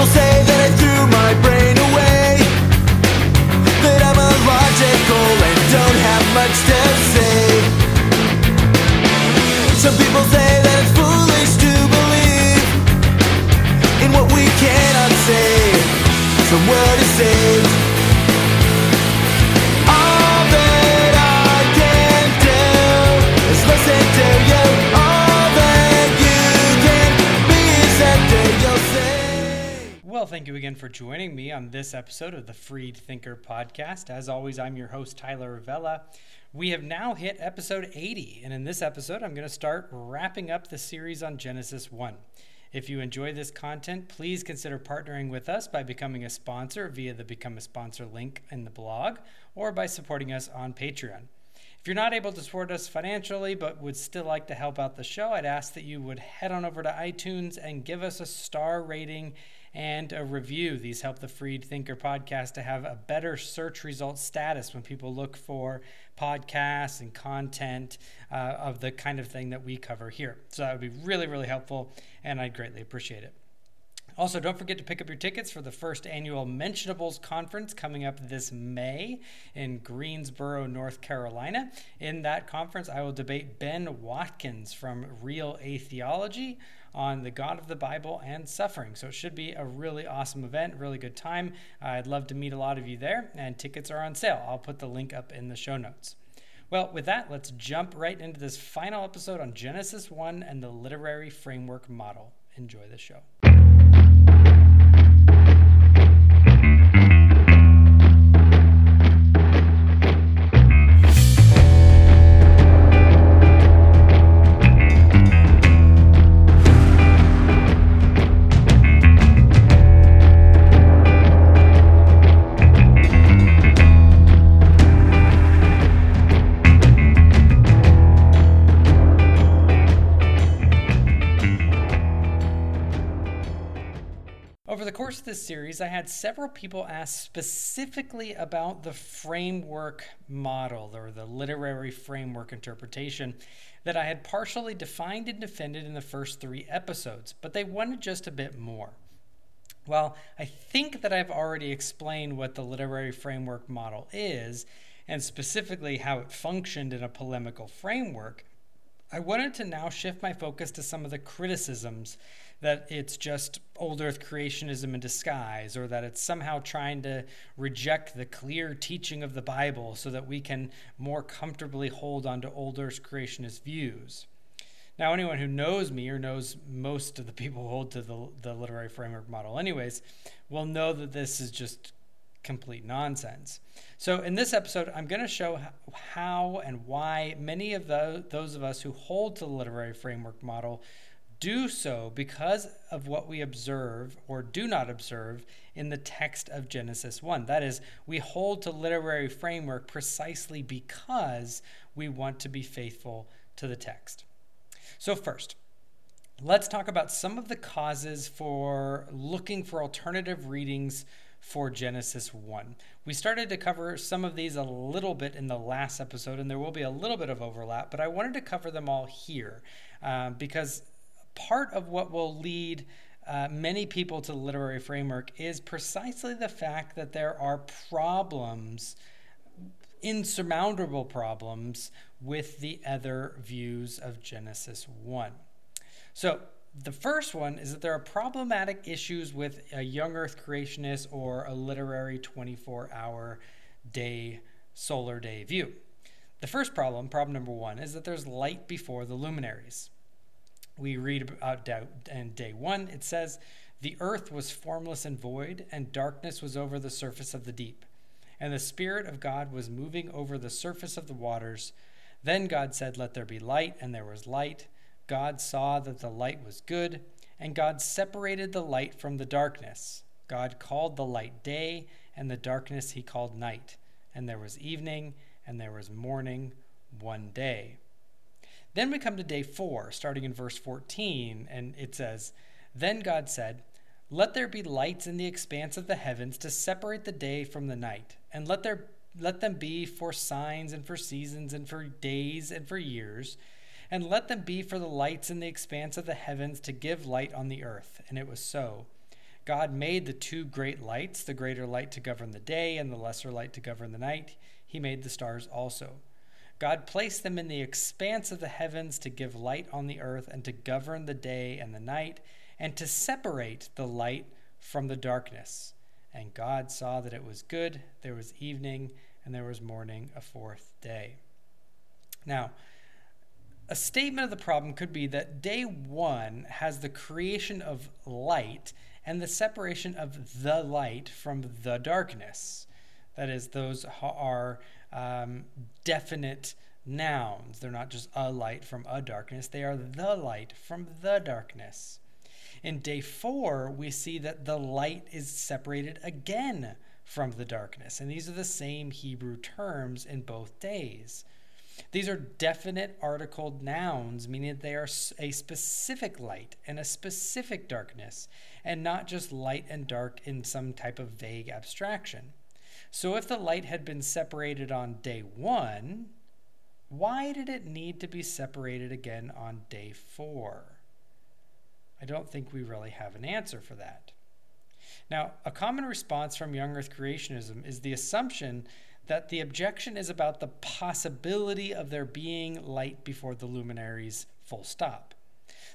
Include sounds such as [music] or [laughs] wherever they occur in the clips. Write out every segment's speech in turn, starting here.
People say thank you again for joining me on this episode of the Freed Thinker podcast. As always, I'm your host, Tyler Ravella. We have now hit episode 80, and in this episode, I'm going to start wrapping up the series on Genesis 1. If you enjoy this content, please consider partnering with us by becoming a sponsor via the Become a Sponsor link in the blog or by supporting us on Patreon. If you're not able to support us financially but would still like to help out the show, I'd ask that you would head on over to iTunes and give us a star rating and a review. These help the Freed Thinker podcast to have a better search result status when people look for podcasts and content uh, of the kind of thing that we cover here. So that would be really, really helpful, and I'd greatly appreciate it. Also, don't forget to pick up your tickets for the first annual Mentionables Conference coming up this May in Greensboro, North Carolina. In that conference, I will debate Ben Watkins from Real Atheology on the God of the Bible and suffering. So it should be a really awesome event, really good time. I'd love to meet a lot of you there, and tickets are on sale. I'll put the link up in the show notes. Well, with that, let's jump right into this final episode on Genesis 1 and the literary framework model. Enjoy the show. Series, I had several people ask specifically about the framework model or the literary framework interpretation that I had partially defined and defended in the first three episodes, but they wanted just a bit more. Well, I think that I've already explained what the literary framework model is, and specifically how it functioned in a polemical framework. I wanted to now shift my focus to some of the criticisms that it's just old earth creationism in disguise, or that it's somehow trying to reject the clear teaching of the Bible so that we can more comfortably hold on to old earth creationist views. Now, anyone who knows me or knows most of the people who hold to the, the literary framework model, anyways, will know that this is just complete nonsense. So, in this episode, I'm going to show how and why many of the, those of us who hold to the literary framework model do so because of what we observe or do not observe in the text of Genesis 1. That is, we hold to literary framework precisely because we want to be faithful to the text. So, first, let's talk about some of the causes for looking for alternative readings for Genesis 1. We started to cover some of these a little bit in the last episode, and there will be a little bit of overlap, but I wanted to cover them all here uh, because part of what will lead uh, many people to the literary framework is precisely the fact that there are problems, insurmountable problems, with the other views of Genesis 1. So, the first one is that there are problematic issues with a young earth creationist or a literary 24 hour day, solar day view. The first problem, problem number one, is that there's light before the luminaries we read about doubt in day one, it says, The earth was formless and void, and darkness was over the surface of the deep. And the Spirit of God was moving over the surface of the waters. Then God said, Let there be light, and there was light. God saw that the light was good, and God separated the light from the darkness. God called the light day, and the darkness he called night. And there was evening, and there was morning, one day. Then we come to day four, starting in verse 14, and it says, Then God said, Let there be lights in the expanse of the heavens to separate the day from the night, and let there let them be for signs and for seasons and for days and for years, and let them be for the lights in the expanse of the heavens to give light on the earth. And it was so. God made the two great lights, the greater light to govern the day and the lesser light to govern the night. He made the stars also. God placed them in the expanse of the heavens to give light on the earth and to govern the day and the night and to separate the light from the darkness. And God saw that it was good. There was evening and there was morning, a fourth day. Now, a statement of the problem could be that day one has the creation of light and the separation of the light from the darkness. That is, those are um, definite nouns. They're not just a light from a darkness, they are the light from the darkness. In day four, we see that the light is separated again from the darkness. And these are the same Hebrew terms in both days. These are definite articled nouns, meaning that they are a specific light and a specific darkness, and not just light and dark in some type of vague abstraction. So if the light had been separated on day one, why did it need to be separated again on day four? I don't think we really have an answer for that. Now, a common response from young earth creationism is the assumption that the objection is about the possibility of there being light before the luminaries, full stop.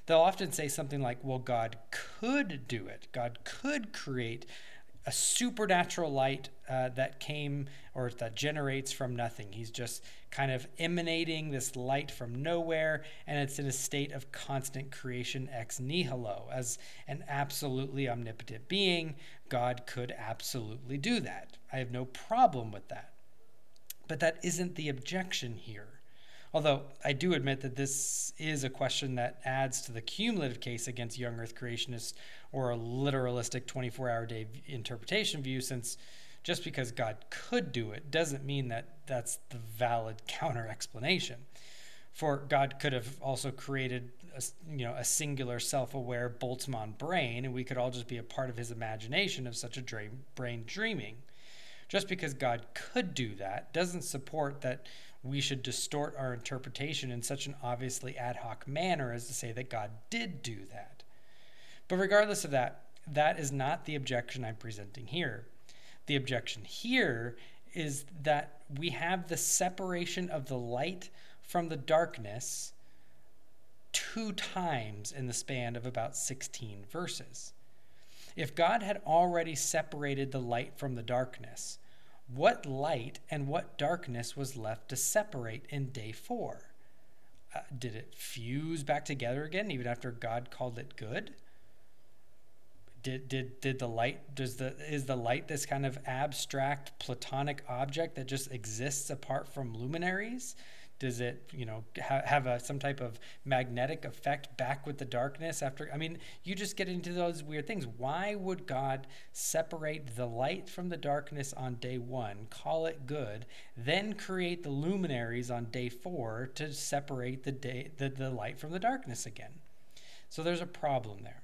They'll often say something like, well, God could do it. God could create a supernatural light uh, that came or that generates from nothing. He's just kind of emanating this light from nowhere, and it's in a state of constant creation ex nihilo. As an absolutely omnipotent being, God could absolutely do that. I have no problem with that. But that isn't the objection here. Although I do admit that this is a question that adds to the cumulative case against young earth creationists or a literalistic 24 hour day interpretation view, since just because God could do it doesn't mean that that's the valid [laughs] counter explanation. For God could have also created a, you know, a singular self aware Boltzmann brain, and we could all just be a part of his imagination of such a dream, brain dreaming. Just because God could do that doesn't support that we should distort our interpretation in such an obviously ad hoc manner as to say that God did do that. But regardless of that, that is not the objection I'm presenting here. The objection here is that we have the separation of the light from the darkness two times in the span of about 16 verses. If God had already separated the light from the darkness, what light and what darkness was left to separate in day four? Uh, did it fuse back together again even after God called it good? Did, did, did the light does the is the light this kind of abstract platonic object that just exists apart from luminaries does it you know ha- have a, some type of magnetic effect back with the darkness after i mean you just get into those weird things why would god separate the light from the darkness on day one call it good then create the luminaries on day four to separate the day the, the light from the darkness again so there's a problem there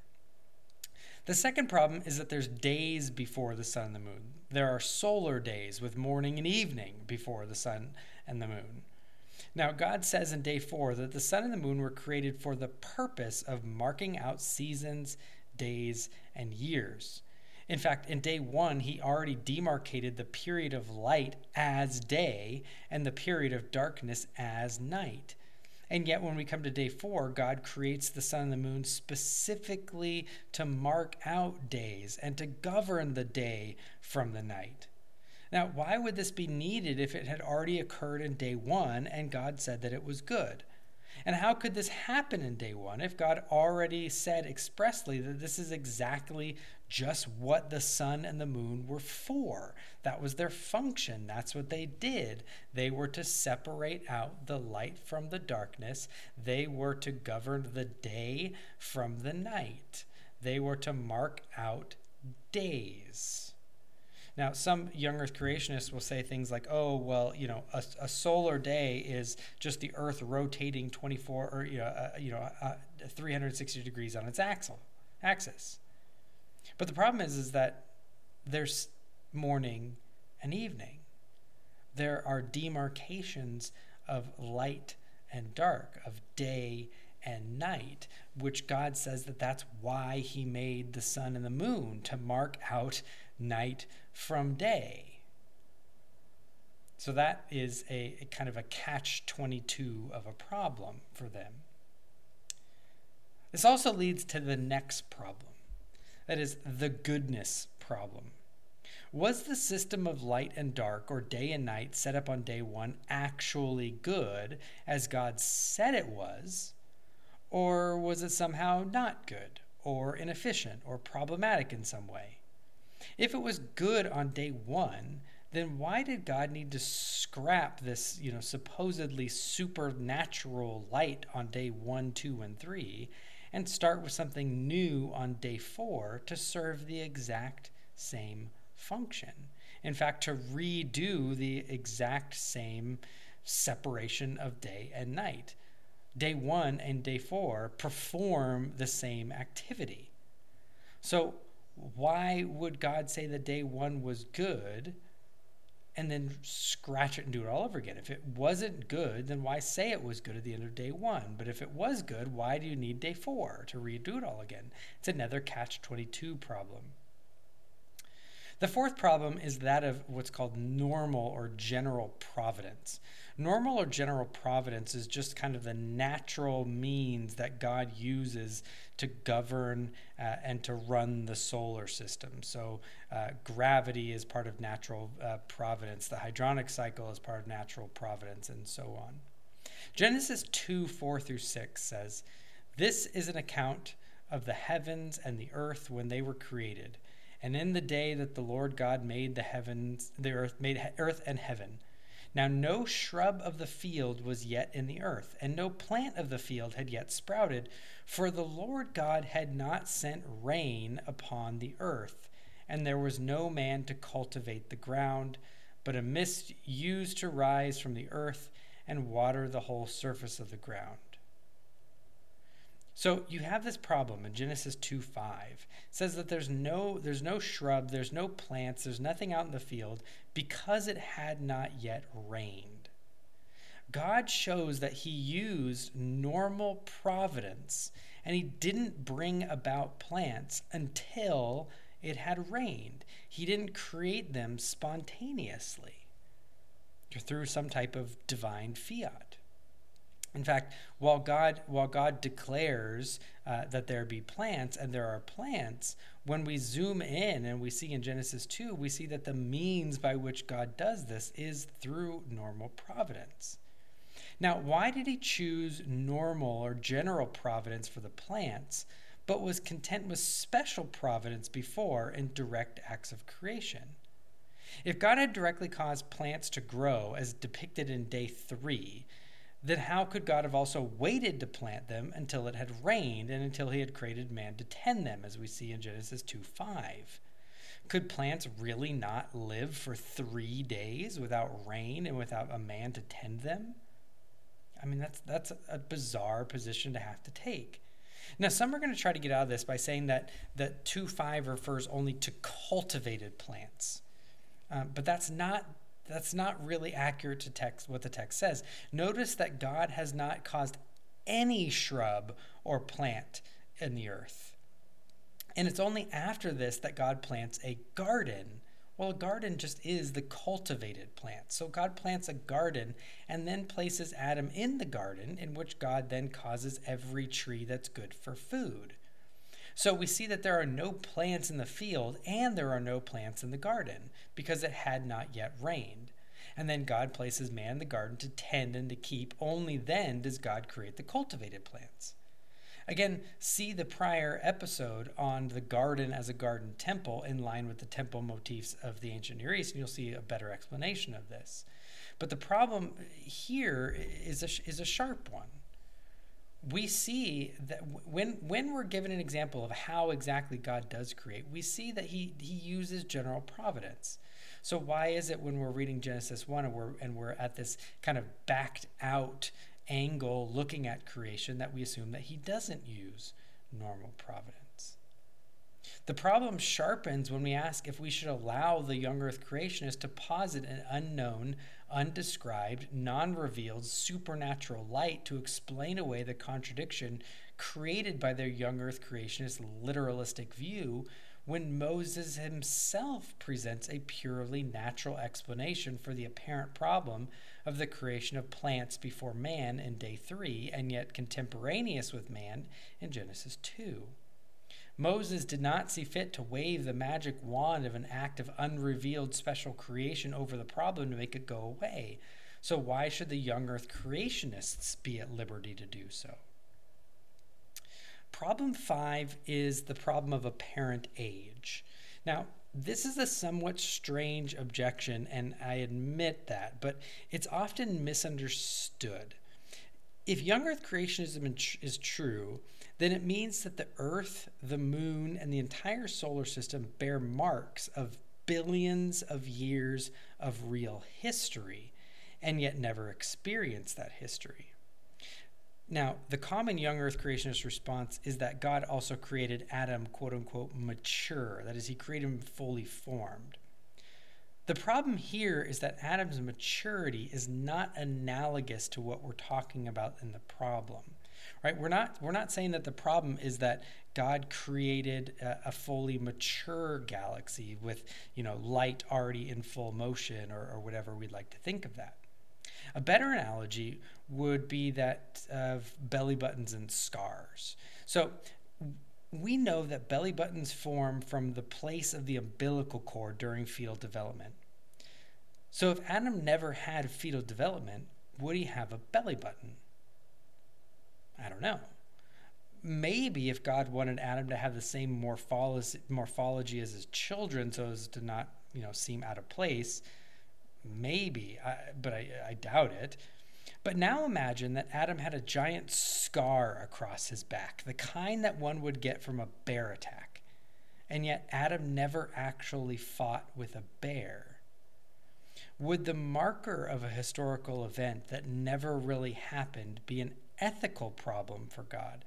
the second problem is that there's days before the sun and the moon. There are solar days with morning and evening before the sun and the moon. Now, God says in day four that the sun and the moon were created for the purpose of marking out seasons, days, and years. In fact, in day one, he already demarcated the period of light as day and the period of darkness as night. And yet, when we come to day four, God creates the sun and the moon specifically to mark out days and to govern the day from the night. Now, why would this be needed if it had already occurred in day one and God said that it was good? And how could this happen in day one if God already said expressly that this is exactly just what the sun and the moon were for? That was their function. That's what they did. They were to separate out the light from the darkness, they were to govern the day from the night, they were to mark out days. Now, some young Earth creationists will say things like, "Oh, well, you know, a, a solar day is just the Earth rotating 24 or you know, uh, you know, uh, 360 degrees on its axle axis." But the problem is, is that there's morning and evening. There are demarcations of light and dark, of day and night, which God says that that's why he made the sun and the moon to mark out night from day. So that is a, a kind of a catch 22 of a problem for them. This also leads to the next problem that is, the goodness problem. Was the system of light and dark, or day and night, set up on day one actually good, as God said it was? Or was it somehow not good, or inefficient, or problematic in some way? If it was good on day one, then why did God need to scrap this, you know, supposedly supernatural light on day one, two, and three and start with something new on day four to serve the exact same function? In fact, to redo the exact same separation of day and night. Day one and day four perform the same activity. So, why would God say that day one was good and then scratch it and do it all over again? If it wasn't good, then why say it was good at the end of day one? But if it was good, why do you need day four to redo it all again? It's another catch 22 problem. The fourth problem is that of what's called normal or general providence. Normal or general providence is just kind of the natural means that God uses to govern uh, and to run the solar system. So, uh, gravity is part of natural uh, providence, the hydrologic cycle is part of natural providence, and so on. Genesis 2 4 through 6 says, This is an account of the heavens and the earth when they were created. And in the day that the Lord God made the heavens, the earth, made earth and heaven now no shrub of the field was yet in the earth, and no plant of the field had yet sprouted, for the Lord God had not sent rain upon the earth, and there was no man to cultivate the ground, but a mist used to rise from the earth and water the whole surface of the ground. So you have this problem in Genesis 2 5. It says that there's no there's no shrub, there's no plants, there's nothing out in the field because it had not yet rained. God shows that he used normal providence and he didn't bring about plants until it had rained. He didn't create them spontaneously through some type of divine fiat. In fact, while God, while God declares uh, that there be plants and there are plants, when we zoom in and we see in Genesis 2, we see that the means by which God does this is through normal providence. Now, why did he choose normal or general providence for the plants, but was content with special providence before in direct acts of creation? If God had directly caused plants to grow, as depicted in day three, then how could God have also waited to plant them until it had rained and until he had created man to tend them, as we see in Genesis 2 5? Could plants really not live for three days without rain and without a man to tend them? I mean, that's, that's a bizarre position to have to take. Now, some are going to try to get out of this by saying that, that 2 5 refers only to cultivated plants. Uh, but that's not that's not really accurate to text what the text says. Notice that God has not caused any shrub or plant in the earth. And it's only after this that God plants a garden. Well, a garden just is the cultivated plant. So God plants a garden and then places Adam in the garden, in which God then causes every tree that's good for food. So we see that there are no plants in the field and there are no plants in the garden because it had not yet rained. And then God places man in the garden to tend and to keep. Only then does God create the cultivated plants. Again, see the prior episode on the garden as a garden temple in line with the temple motifs of the ancient Near East, and you'll see a better explanation of this. But the problem here is a, is a sharp one we see that when when we're given an example of how exactly God does create, we see that he he uses general providence. So why is it when we're reading Genesis 1 and we're and we're at this kind of backed out angle looking at creation that we assume that he doesn't use normal providence? The problem sharpens when we ask if we should allow the young earth creationists to posit an unknown, undescribed, non revealed, supernatural light to explain away the contradiction created by their young earth creationist literalistic view when Moses himself presents a purely natural explanation for the apparent problem of the creation of plants before man in day 3 and yet contemporaneous with man in Genesis 2. Moses did not see fit to wave the magic wand of an act of unrevealed special creation over the problem to make it go away. So, why should the young earth creationists be at liberty to do so? Problem five is the problem of apparent age. Now, this is a somewhat strange objection, and I admit that, but it's often misunderstood. If young earth creationism is true, then it means that the Earth, the Moon, and the entire solar system bear marks of billions of years of real history, and yet never experience that history. Now, the common young earth creationist response is that God also created Adam, quote unquote, mature. That is, he created him fully formed. The problem here is that Adam's maturity is not analogous to what we're talking about in the problem right? We're not we're not saying that the problem is that god created a, a, fully mature galaxy with you know light already in full motion or, or whatever we'd like to think of that. A better analogy would be that of belly buttons and scars. So we know that belly buttons form from the place of the umbilical cord during fetal development. So if adam never had fetal development would he have a belly button I don't know. Maybe if God wanted Adam to have the same morphology as his children so as to not, you know, seem out of place, maybe, I, but I, I doubt it. But now imagine that Adam had a giant scar across his back, the kind that one would get from a bear attack. And yet Adam never actually fought with a bear. Would the marker of a historical event that never really happened be an ethical problem for God.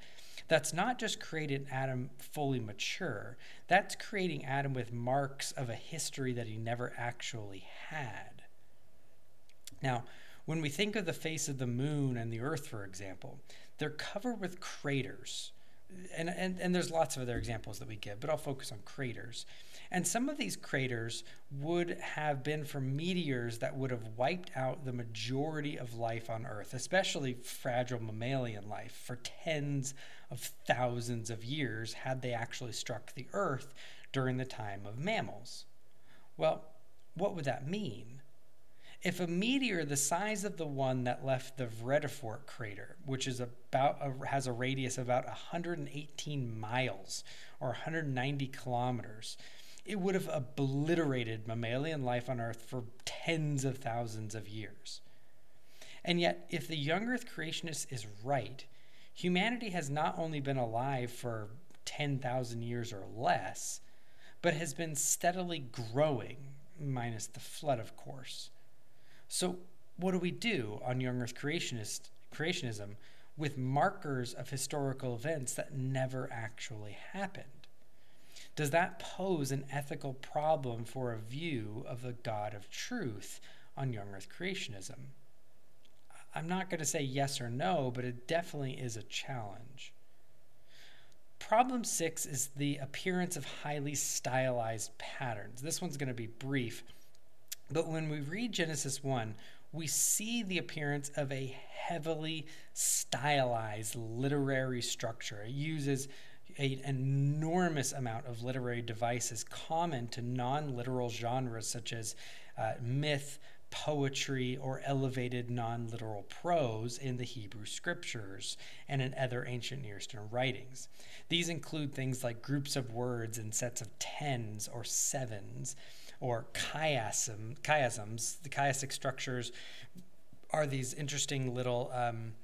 That's not just creating Adam fully mature, that's creating Adam with marks of a history that he never actually had. Now, when we think of the face of the moon and the earth, for example, they're covered with craters. And, and, and there's lots of other examples that we give, but I'll focus on craters. And some of these craters would have been from meteors that would have wiped out the majority of life on Earth, especially fragile mammalian life, for tens of thousands of years had they actually struck the Earth during the time of mammals. Well, what would that mean? If a meteor the size of the one that left the Vredefort crater, which is about a, has a radius of about 118 miles or 190 kilometers, it would have obliterated mammalian life on Earth for tens of thousands of years. And yet, if the young Earth creationist is right, humanity has not only been alive for 10,000 years or less, but has been steadily growing, minus the flood, of course. So, what do we do on young Earth creationist, creationism with markers of historical events that never actually happened? Does that pose an ethical problem for a view of the God of truth on young earth creationism? I'm not going to say yes or no, but it definitely is a challenge. Problem six is the appearance of highly stylized patterns. This one's going to be brief, but when we read Genesis 1, we see the appearance of a heavily stylized literary structure. It uses an enormous amount of literary devices common to non literal genres such as uh, myth, poetry, or elevated non literal prose in the Hebrew scriptures and in other ancient Near Eastern writings. These include things like groups of words in sets of tens or sevens, or chiasm, chiasms. The chiastic structures are these interesting little. Um,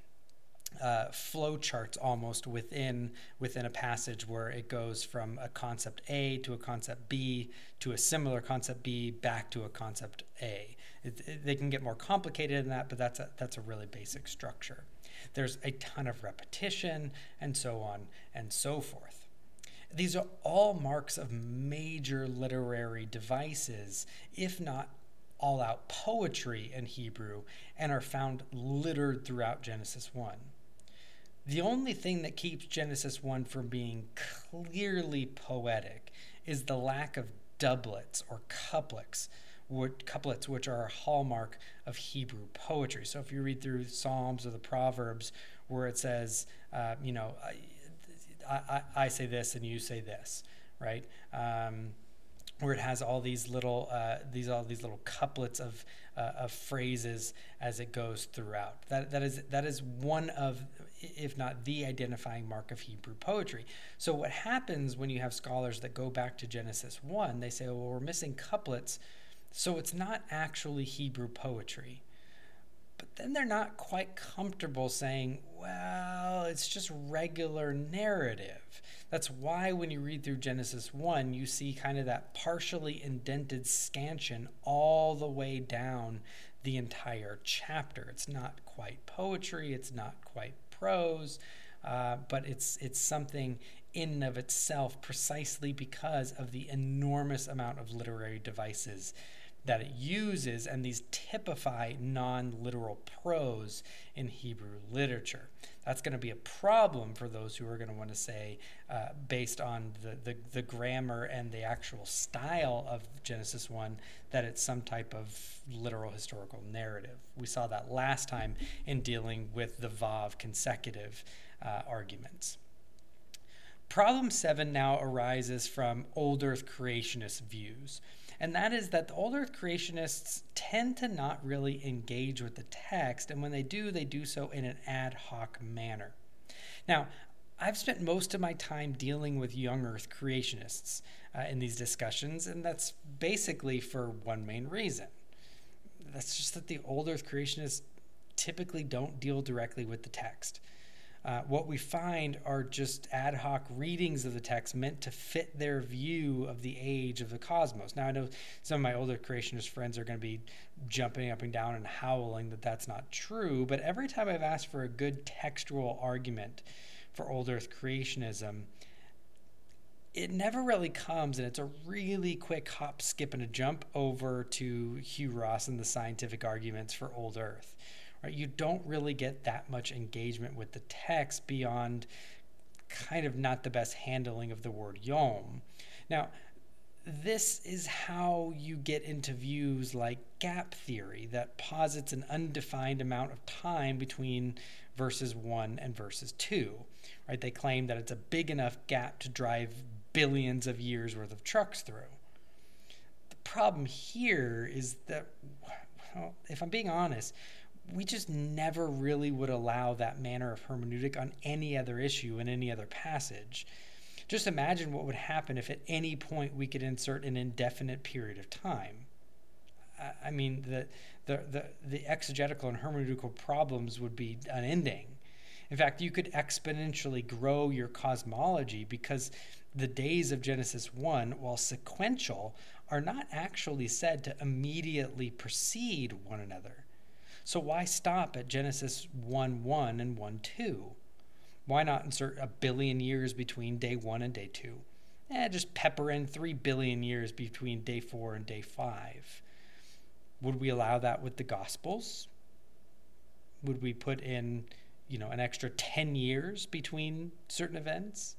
uh, flow charts almost within within a passage where it goes from a concept A to a concept B to a similar concept B back to a concept A. It, it, they can get more complicated than that, but that's a, that's a really basic structure. There's a ton of repetition and so on and so forth. These are all marks of major literary devices, if not all out poetry in Hebrew and are found littered throughout Genesis 1. The only thing that keeps Genesis 1 from being clearly poetic is the lack of doublets or couplets, which, couplets, which are a hallmark of Hebrew poetry. So if you read through Psalms or the Proverbs, where it says, uh, you know, I, I, I, say this and you say this, right? Um, where it has all these little uh, these all these little couplets of uh, of phrases as it goes throughout. That that is that is one of if not the identifying mark of Hebrew poetry. So what happens when you have scholars that go back to Genesis 1, they say, well, we're missing couplets, so it's not actually Hebrew poetry. But then they're not quite comfortable saying, well, it's just regular narrative. That's why when you read through Genesis 1, you see kind of that partially indented scansion all the way down the entire chapter. It's not quite poetry, it's not quite prose, uh, but it's, it's something in and of itself precisely because of the enormous amount of literary devices that it uses, and these typify non literal prose in Hebrew literature. That's going to be a problem for those who are going to want to say, uh, based on the, the, the, grammar and the actual style of Genesis 1, that it's some type of literal historical narrative. We saw that last time in dealing with the Vav consecutive uh, arguments. Problem seven now arises from old earth creationist views and that is that the old earth creationists tend to not really engage with the text, and when they do, they do so in an ad hoc manner. Now, I've spent most of my time dealing with young earth creationists uh, in these discussions, and that's basically for one main reason. That's just that the old earth creationists typically don't deal directly with the text. Uh, what we find are just ad hoc readings of the text meant to fit their view of the age of the cosmos. Now, I know some of my older creationist friends are going to be jumping up and down and howling that that's not true, but every time I've asked for a good textual argument for old earth creationism, it never really comes, and it's a really quick hop, skip, and a jump over to Hugh Ross and the scientific arguments for old earth right? You don't really get that much engagement with the text beyond kind of not the best handling of the word yom. Now, this is how you get into views like gap theory that posits an undefined amount of time between verses 1 and verses 2 right they claim that it's a big enough gap to drive billions of years worth of trucks through the problem here is that well, if i'm being honest we just never really would allow that manner of hermeneutic on any other issue in any other passage. Just imagine what would happen if at any point we could insert an indefinite period of time. I mean, the, the, the, the exegetical and hermeneutical problems would be unending. In fact, you could exponentially grow your cosmology because the days of Genesis 1, while sequential, are not actually said to immediately precede one another. So why stop at Genesis 1 1 and 1 2? Why not insert a billion years between day 1 and day 2? Eh, just pepper in 3 billion years between day 4 and day 5. Would we allow that with the Gospels? Would we put in, you know, an extra 10 years between certain events?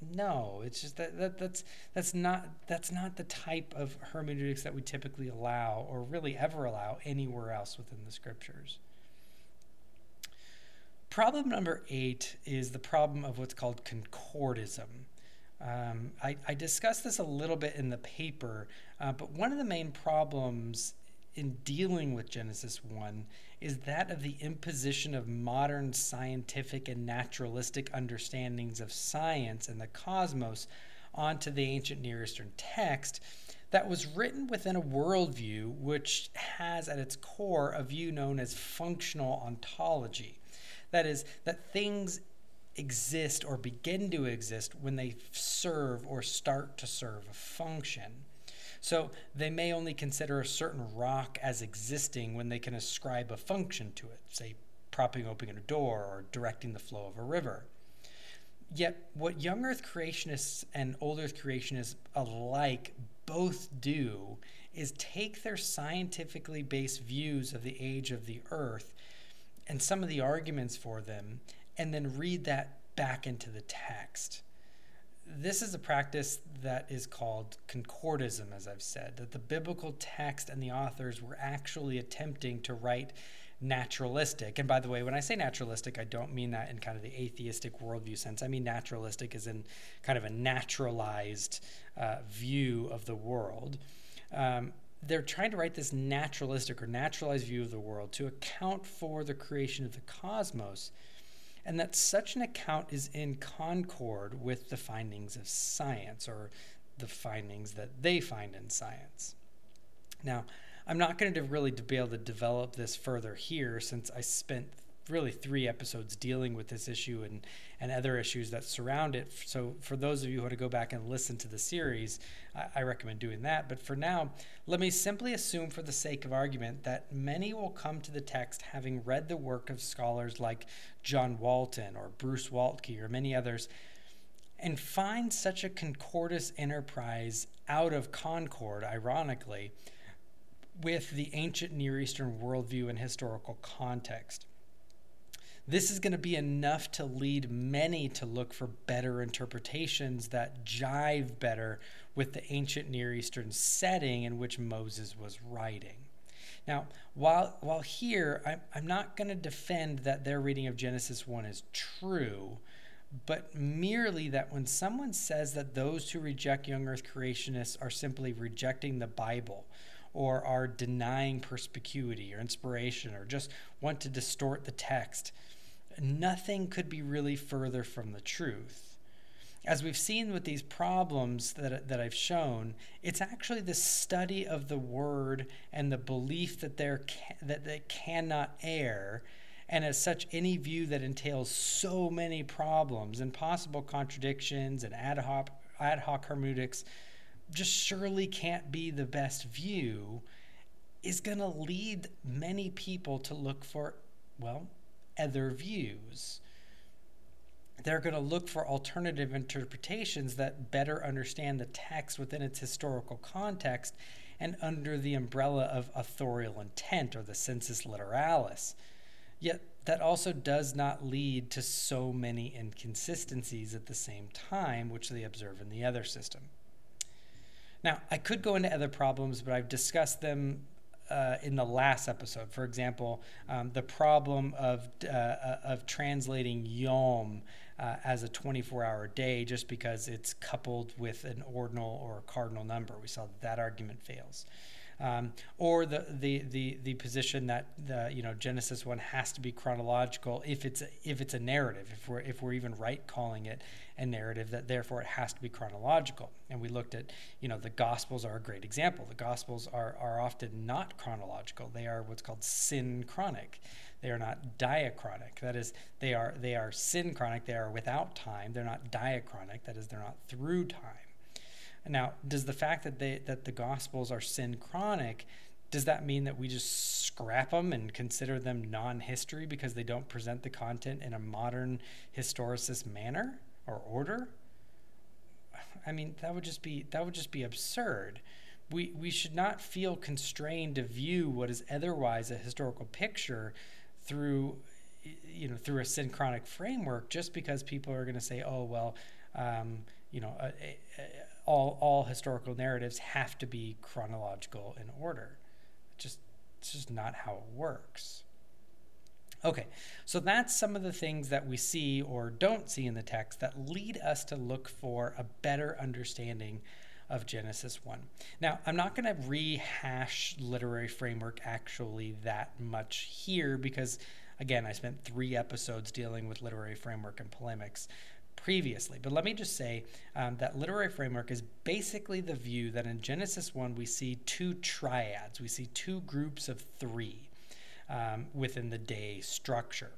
No, it's just that, that that's that's not that's not the type of hermeneutics that we typically allow or really ever allow anywhere else within the scriptures. Problem number eight is the problem of what's called concordism. Um, I, I, discussed this a little bit in the paper, uh, but one of the main problems in dealing with Genesis 1 is that of the imposition of modern scientific and naturalistic understandings of science and the cosmos onto the ancient Near Eastern text that was written within a worldview which has at its core a view known as functional ontology. That is, that things exist or begin to exist when they serve or start to serve a function. So they may only consider a certain rock as existing when they can ascribe a function to it, say propping open a door or directing the flow of a river. Yet, what young Earth creationists and old Earth creationists alike both do is take their scientifically based views of the age of the earth and some of the arguments for them, and then read that back into the text. This is a practice that is called concordism, as I've said, that the biblical text and the authors were actually attempting to write naturalistic. And by the way, when I say naturalistic, I don't mean that in kind of the atheistic worldview sense. I mean naturalistic as in kind of a naturalized uh, view of the world. Um, they're trying to write this naturalistic or naturalized view of the world to account for the creation of the cosmos, and that such an account is in concord with the findings of science or the findings that they find in science. Now, I'm not going to really be able to develop this further here since I spent really three episodes dealing with this issue and, and other issues that surround it. So, for those of you who want to go back and listen to the series, I, I recommend doing that. But for now, let me simply assume, for the sake of argument, that many will come to the text having read the work of scholars like John Walton or Bruce Waltke or many others and find such a concordist enterprise out of concord, ironically, with the ancient Near Eastern worldview and historical context. This is going to be enough to lead many to look for better interpretations that jive better with the ancient Near Eastern setting in which Moses was writing. Now, while, while here, I'm, I'm not going to defend that their reading of Genesis 1 is true, but merely that when someone says that those who reject young earth creationists are simply rejecting the Bible, or are denying perspicuity or inspiration or just want to distort the text, nothing could be really further from the truth. As we've seen with these problems that, that I've shown, it's actually the study of the word and the belief that, there can, that they cannot err and as such, any view that entails so many problems and possible contradictions and ad hoc, ad hoc hermeneutics just surely can't be the best view is going to lead many people to look for, well, other views. They're going to look for alternative interpretations that better understand the text within its historical context and under the umbrella of authorial intent or the sensus literalis. Yet that also does not lead to so many inconsistencies at the same time, which they observe in the other system. Now, I could go into other problems, but I've discussed them uh, in the last episode. For example, um, the problem of, uh, uh of translating Yom uh, as a 24 hour day just because it's coupled with an ordinal or a cardinal number. We saw that, that argument fails um, or the, the the the position that the you know Genesis one has to be chronological if it's if it's a narrative if we're if we're even right calling it a narrative that therefore it has to be chronological. And we looked at you know the Gospels are a great example. The Gospels are are often not chronological. They are what's called synchronic. They are not diachronic. That is they are they are synchronic. They are without time. They're not diachronic. That is they're not through time now, does the fact that they that the Gospels are synchronic, does that mean that we just scrap them and consider them non-history because they don't present the content in a modern historicist manner or order? I mean, that would just be that would just be absurd. We we should not feel constrained to view what is otherwise a historical picture through you know through a synchronic framework just because people are going to say, oh well, um, you know. A, a, all all historical narratives have to be chronological in order. just it's just not how it works. Okay, so that's some of the things that we see or don't see in the text that lead us to look for a better understanding of Genesis 1. Now, I'm not going to rehash literary framework actually that much here because, again, I spent three episodes dealing with literary framework and polemics previously. But let me just say um, that literary framework is basically the view that in Genesis 1 we see two triads, we see two groups of three um, within the day structure.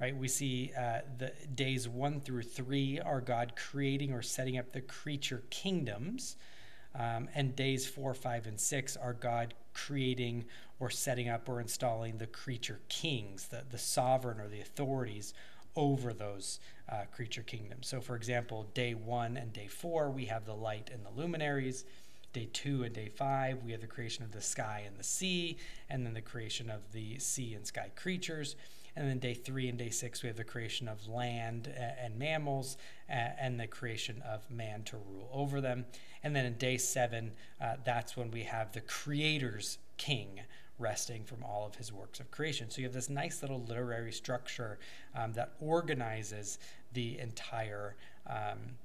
Right, we see uh, the days one through three are God creating or setting up the creature kingdoms, um, and days four, five, and six are God creating or setting up or installing the creature kings, the, the sovereign or the authorities over those uh, creature kingdoms. So, for example, day one and day four, we have the light and the luminaries. day two and day five, we have the creation of the sky and the sea, and then the creation of the sea and sky creatures. And then day three and day six, we have the creation of land and mammals and the creation of man to rule over them. And then in day seven, uh, that's when we have the creator's king resting from all of his works of creation. So you have this nice little literary structure um, that organizes the entire. Um,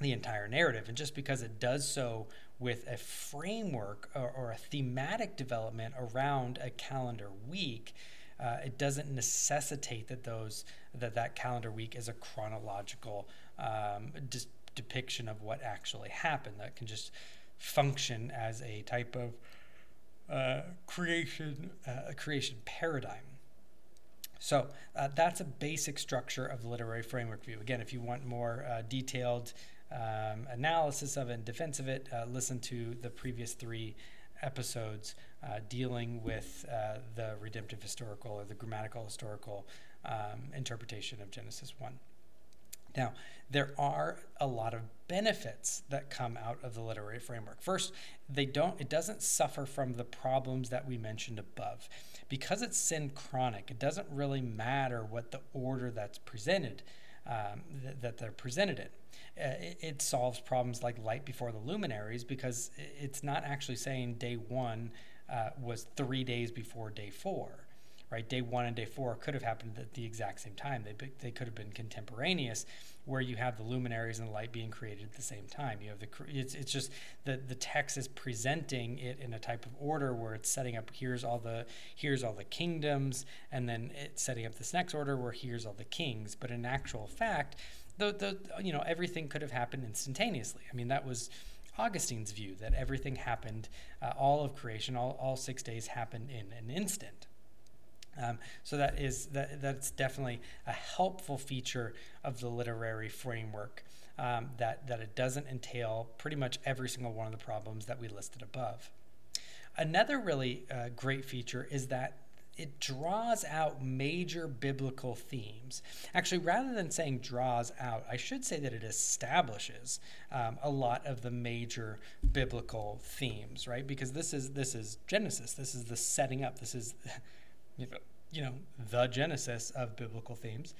the entire narrative. And just because it does so with a framework or, or a thematic development around a calendar week, uh, it doesn't necessitate that those that that calendar week is a chronological um, dis- depiction of what actually happened. That can just function as a type of uh, creation uh, a creation paradigm. So uh, that's a basic structure of the literary framework view. Again, if you want more uh, detailed um, analysis of and defense of it, uh, listen to the previous three episodes dealing with the redemptive historical or the grammatical historical um, interpretation of Genesis 1. Now, there are a lot of benefits that come out of the literary framework. First, they don't it doesn't suffer from the problems that we mentioned above. Because it's synchronic, it doesn't really matter what the order that's presented um, th- that they're presented in. Uh, it, it, solves problems like light before the luminaries because it's not actually saying day one uh, was three days before day four. Right, day one and day four could have happened at the exact same time. They, they could have been contemporaneous, where you have the luminaries and the light being created at the same time. You have the it's, it's just the the text is presenting it in a type of order where it's setting up here's all the here's all the kingdoms, and then it's setting up this next order where here's all the kings. But in actual fact, the the you know everything could have happened instantaneously. I mean that was Augustine's view that everything happened, uh, all of creation, all, all six days happened in an instant. Um, so that is that, that's definitely a helpful feature of the literary framework um, that that it doesn't entail pretty much every single one of the problems that we listed above. Another really uh, great feature is that it draws out major biblical themes. Actually, rather than saying draws out, I should say that it establishes um, a lot of the major biblical themes, right? Because this is this is Genesis. This is the setting up. This is [laughs] you know the genesis of biblical themes.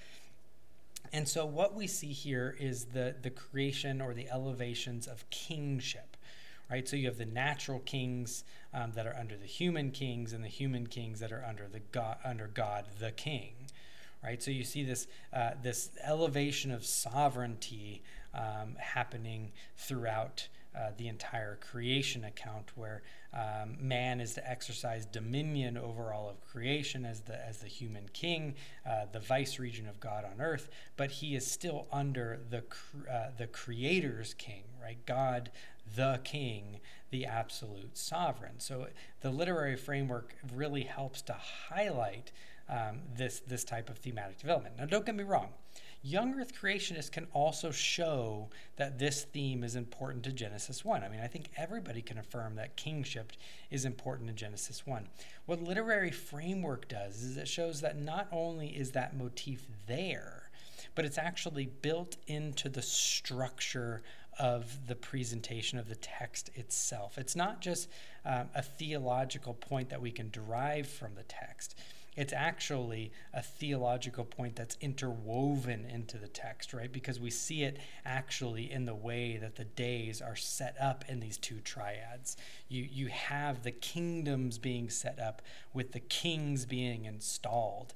And so what we see here is the the creation or the elevations of kingship right? So you have the natural kings um, that are under the human kings, and the human kings that are under the God, under God, the King, right? So you see this uh, this elevation of sovereignty um, happening throughout uh, the entire creation account, where um, man is to exercise dominion over all of creation as the as the human king, uh, the vice regent of God on earth, but he is still under the uh, the Creator's king, right? God, the king, the absolute sovereign. So the literary framework really helps to highlight um, this this type of thematic development. Now, don't get me wrong young earth creationists can also show that this theme is important to Genesis 1. I mean, I think everybody can affirm that kingship is important in Genesis 1. What literary framework does is it shows that not only is that motif there, but it's actually built into the structure of the presentation of the text itself. It's not just um, a theological point that we can derive from the text. It's actually a theological point that's interwoven into the text, right? Because we see it actually in the way that the days are set up in these two triads. You, you have the kingdoms being set up with the kings being installed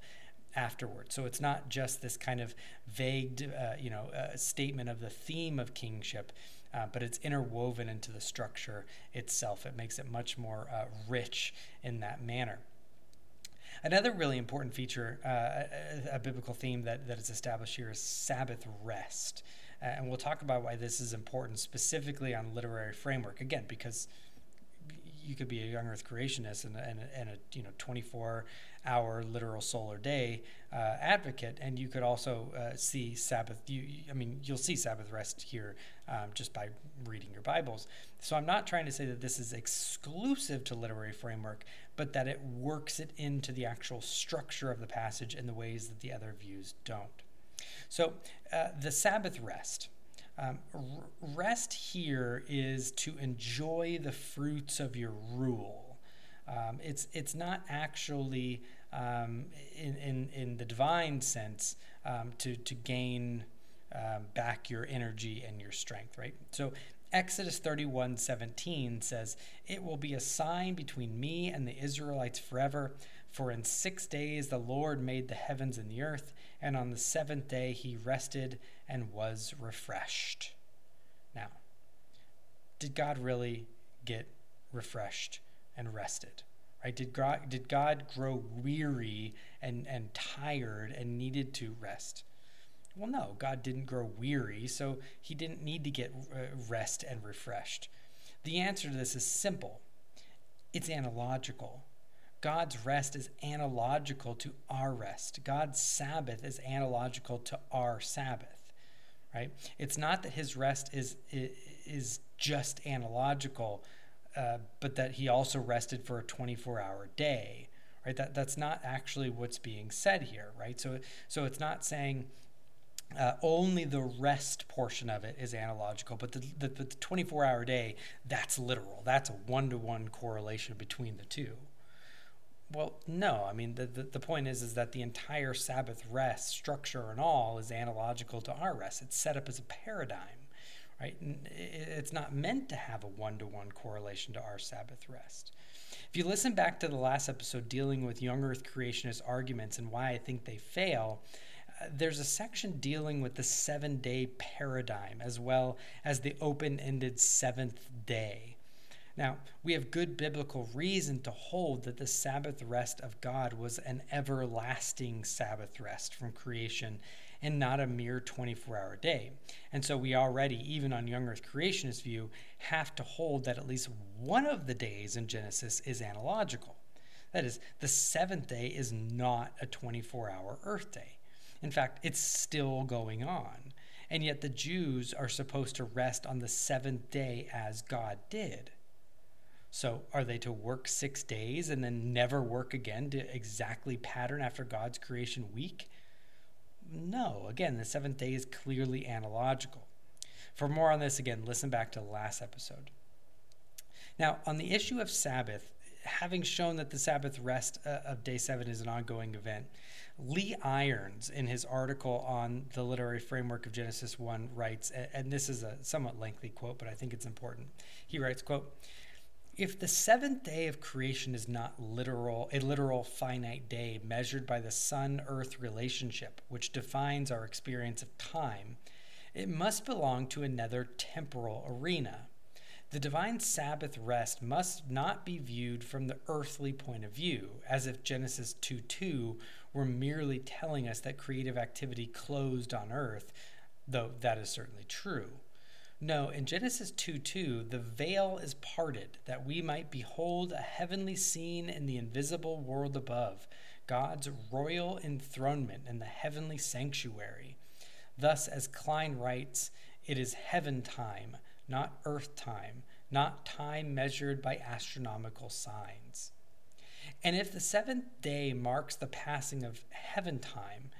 afterwards. So it's not just this kind of vague, uh, you know, uh, statement of the theme of kingship, uh, but it's interwoven into the structure itself. It makes it much more uh, rich in that manner. Another really important feature, uh, a, a, biblical theme that, that is established here is Sabbath rest. Uh, and we'll talk about why this is important specifically on literary framework. Again, because you could be a young earth creationist and, and, and a you know 24 hour literal solar day uh, advocate and you could also uh, see sabbath you, i mean you'll see sabbath rest here um, just by reading your bibles so i'm not trying to say that this is exclusive to literary framework but that it works it into the actual structure of the passage in the ways that the other views don't so uh, the sabbath rest Um, rest here is to enjoy the fruits of your rule. Um, it's it's not actually um, in, in in the divine sense um, to to gain um, back your energy and your strength, right? So Exodus 31 17 says, It will be a sign between me and the Israelites forever. For in six days the Lord made the heavens and the earth, and on the seventh day he rested and was refreshed. Now, did God really get refreshed and rested? Right? Did God, did God grow weary and, and tired and needed to rest? Well, no, God didn't grow weary, so he didn't need to get uh, rest and refreshed. The answer to this is simple it's analogical. God's rest is analogical to our rest. God's Sabbath is analogical to our Sabbath, right? It's not that his rest is is just analogical, uh, but that he also rested for a 24-hour day, right? That that's not actually what's being said here, right? So so it's not saying uh, only the rest portion of it is analogical, but the, the, the 24 hour day, that's literal. That's a one to one correlation between the two. Well, no. I mean, the, the, the, point is, is that the entire Sabbath rest structure and all is analogical to our rest. It's set up as a paradigm, right? It's not meant to have a one to one correlation to our Sabbath rest. If you listen back to the last episode dealing with young earth creationist arguments and why I think they fail, uh, there's a section dealing with the seven day paradigm as well as the open ended seventh day. Now, we have good biblical reason to hold that the Sabbath rest of God was an everlasting Sabbath rest from creation and not a mere 24 hour day. And so we already, even on Young Earth Creationist view, have to hold that at least one of the days in Genesis is analogical. That is, the seventh day is not a 24 hour Earth day. In fact, it's still going on. And yet the Jews are supposed to rest on the seventh day as God did. So are they to work six days and then never work again to exactly pattern after God's creation week? No. Again, the seventh day is clearly analogical. For more on this, again, listen back to the last episode. Now, on the issue of Sabbath, having shown that the Sabbath rest uh, of day seven is an ongoing event, Lee Irons, in his article on the literary framework of Genesis 1, writes, and this is a somewhat lengthy quote, but I think it's important. He writes, quote, if the seventh day of creation is not literal, a literal finite day measured by the sun earth relationship, which defines our experience of time, it must belong to another temporal arena. The divine Sabbath rest must not be viewed from the earthly point of view, as if Genesis 2 2 were merely telling us that creative activity closed on earth, though that is certainly true. No, in Genesis 2 2, the veil is parted that we might behold a heavenly scene in the invisible world above, God's royal enthronement in the heavenly sanctuary. Thus, as Kline writes, it is heaven time not earth time, not time measured by astronomical signs. And if the seventh day marks the passing of heaven time,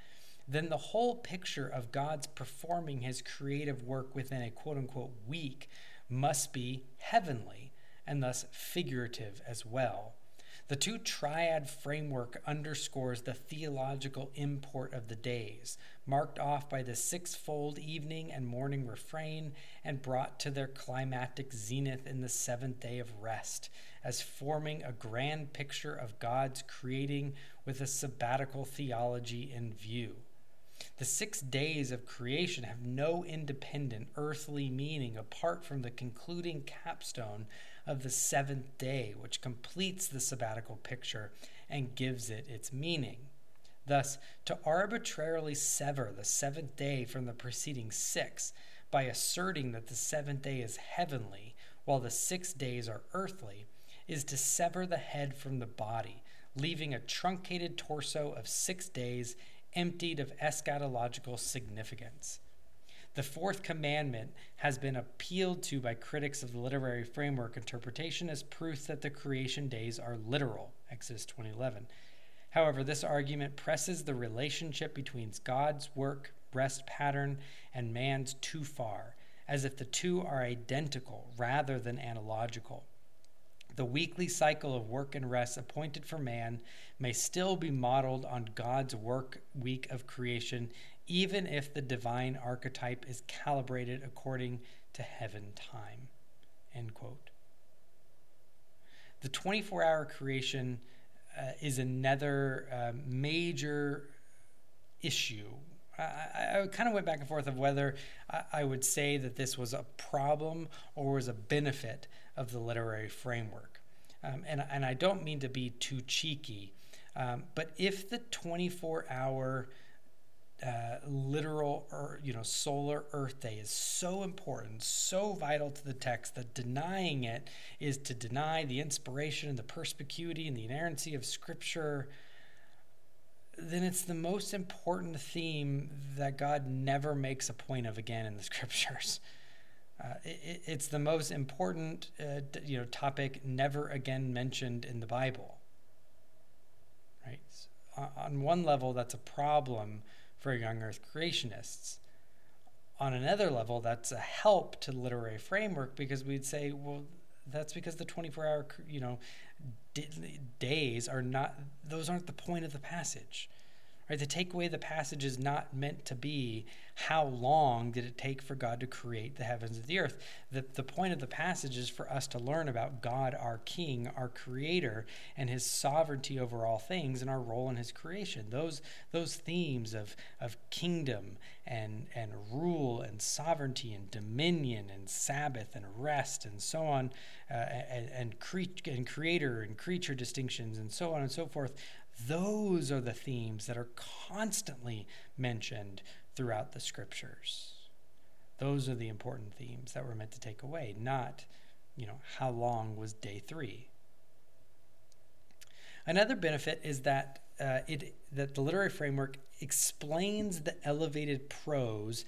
then the whole picture of God's performing his creative work within a quote unquote week must be heavenly and thus figurative as well. The two triad framework underscores the theological import of the days, marked off by the sixfold evening and morning refrain, and brought to their climactic zenith in the seventh day of rest, as forming a grand picture of God's creating with a sabbatical theology in view. The six days of creation have no independent earthly meaning apart from the concluding capstone of the seventh day, which completes the sabbatical picture and gives it its meaning. Thus, to arbitrarily sever the seventh day from the preceding six by asserting that the seventh day is heavenly while the six days are earthly is to sever the head from the body, leaving a truncated torso of six days emptied of eschatological significance. The fourth commandment has been appealed to by critics of the literary framework interpretation as proof that the creation days are literal, Exodus 2011. However, this argument presses the relationship between God's work, rest pattern, and man's too far, as if the two are identical rather than analogical. The weekly cycle of work and rest appointed for man may still be modeled on God's work week of creation, even if the divine archetype is calibrated according to heaven time. End quote. The 24 hour creation uh, is another uh, major issue. I, I kind of went back and forth of whether I, I would say that this was a problem or was a benefit of the literary framework. Um, and, and I don't mean to be too cheeky, um, but if the 24 hour uh, literal or you know solar earth day is so important so vital to the text that denying it is to deny the inspiration and the perspicuity and the inerrancy of scripture then it's the most important theme that god never makes a point of again in the [laughs] scriptures. Uh, it, it's the most important uh, you know topic never again mentioned in the bible. Right? So on one level that's a problem for young earth creationists. On another level, that's a help to the literary framework because we'd say, well, that's because the 24 hour, you know, days are not, those aren't the point of the passage. Right? The takeaway of the passage is not meant to be how long did it take for God to create the heavens and the earth. The, the point of the passage is for us to learn about God, our King, our Creator, and His sovereignty over all things and our role in His creation. Those, those themes of, of kingdom and, and rule and sovereignty and dominion and Sabbath and rest and so on, uh, and, and, cre- and creator and creature distinctions and so on and so forth, those are the themes that are constantly mentioned throughout the scriptures. Those are the important themes that we're meant to take away, not, you know, how long was day three. Another benefit is that uh, it that the literary framework explains the elevated prose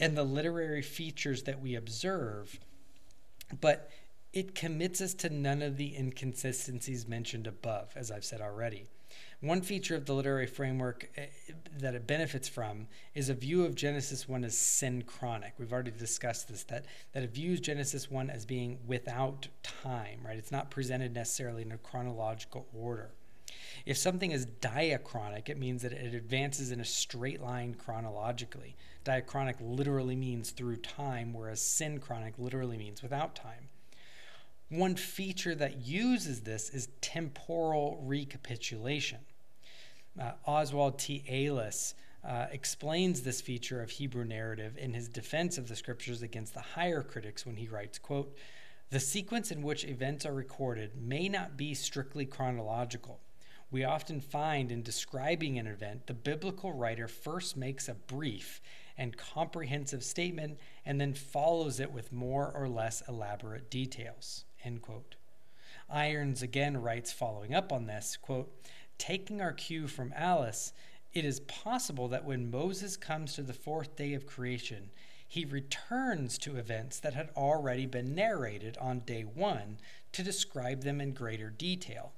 and the literary features that we observe, but it commits us to none of the inconsistencies mentioned above, as I've said already. One feature of the literary framework eh, that it benefits from is a view of Genesis 1 as synchronic. We've already discussed this, that, that it views Genesis 1 as being without time, right? It's not presented necessarily in a chronological order. If something is diachronic, it means that it advances in a straight line chronologically. Diachronic literally means through time, whereas synchronic literally means without time. One feature that uses this is temporal recapitulation. Uh, Oswald T. Allis uh, explains this feature of Hebrew narrative in his defense of the scriptures against the higher critics when he writes, quote, the sequence in which events are recorded may not be strictly chronological. We often find in describing an event, the biblical writer first makes a brief and comprehensive statement and then follows it with more or less elaborate details. End quote. Irons again writes, following up on this, quote, taking our cue from Allis, it is possible that when Moses comes to the fourth day of creation, he returns to events that had already been narrated on day one to describe them in greater detail.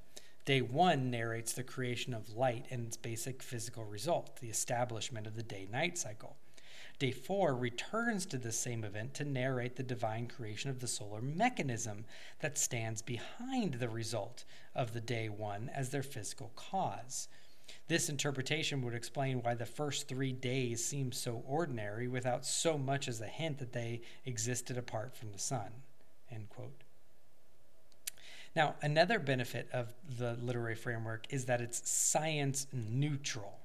Day one narrates the creation of light and its basic physical result, the establishment of the day night cycle. Day 4 returns to the same event to narrate the divine creation of the solar mechanism that stands behind the result of the day 1 as their physical cause. This interpretation would explain why the first three days seem so ordinary without so much as a hint that they existed apart from the sun. Now, another benefit of the literary framework is that it's science neutral.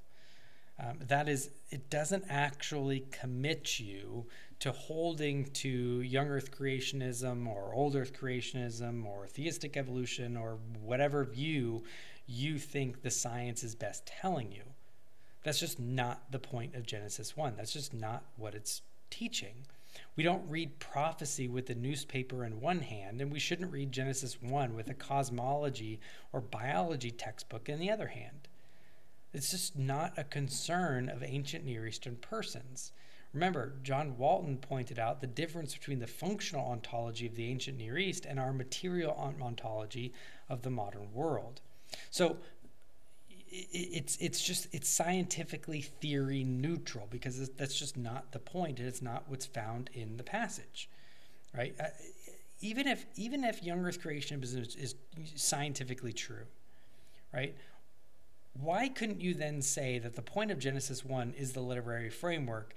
Um, that is, it doesn't actually commit you to holding to young earth creationism or old earth creationism or theistic evolution or whatever view you think the science is best telling you. That's just not the point of Genesis 1. That's just not what it's teaching. We don't read prophecy with the newspaper in one hand, and we shouldn't read Genesis 1 with a cosmology or biology textbook in the other hand. It's just not a concern of ancient Near Eastern persons. Remember, John Walton pointed out the difference between the functional ontology of the ancient Near East and our material ontology of the modern world. So, it's it's just it's scientifically theory neutral because that's just not the point and it's not what's found in the passage right uh, even if even if young earth creationism is, is scientifically true right why couldn't you then say that the point of genesis 1 is the literary framework?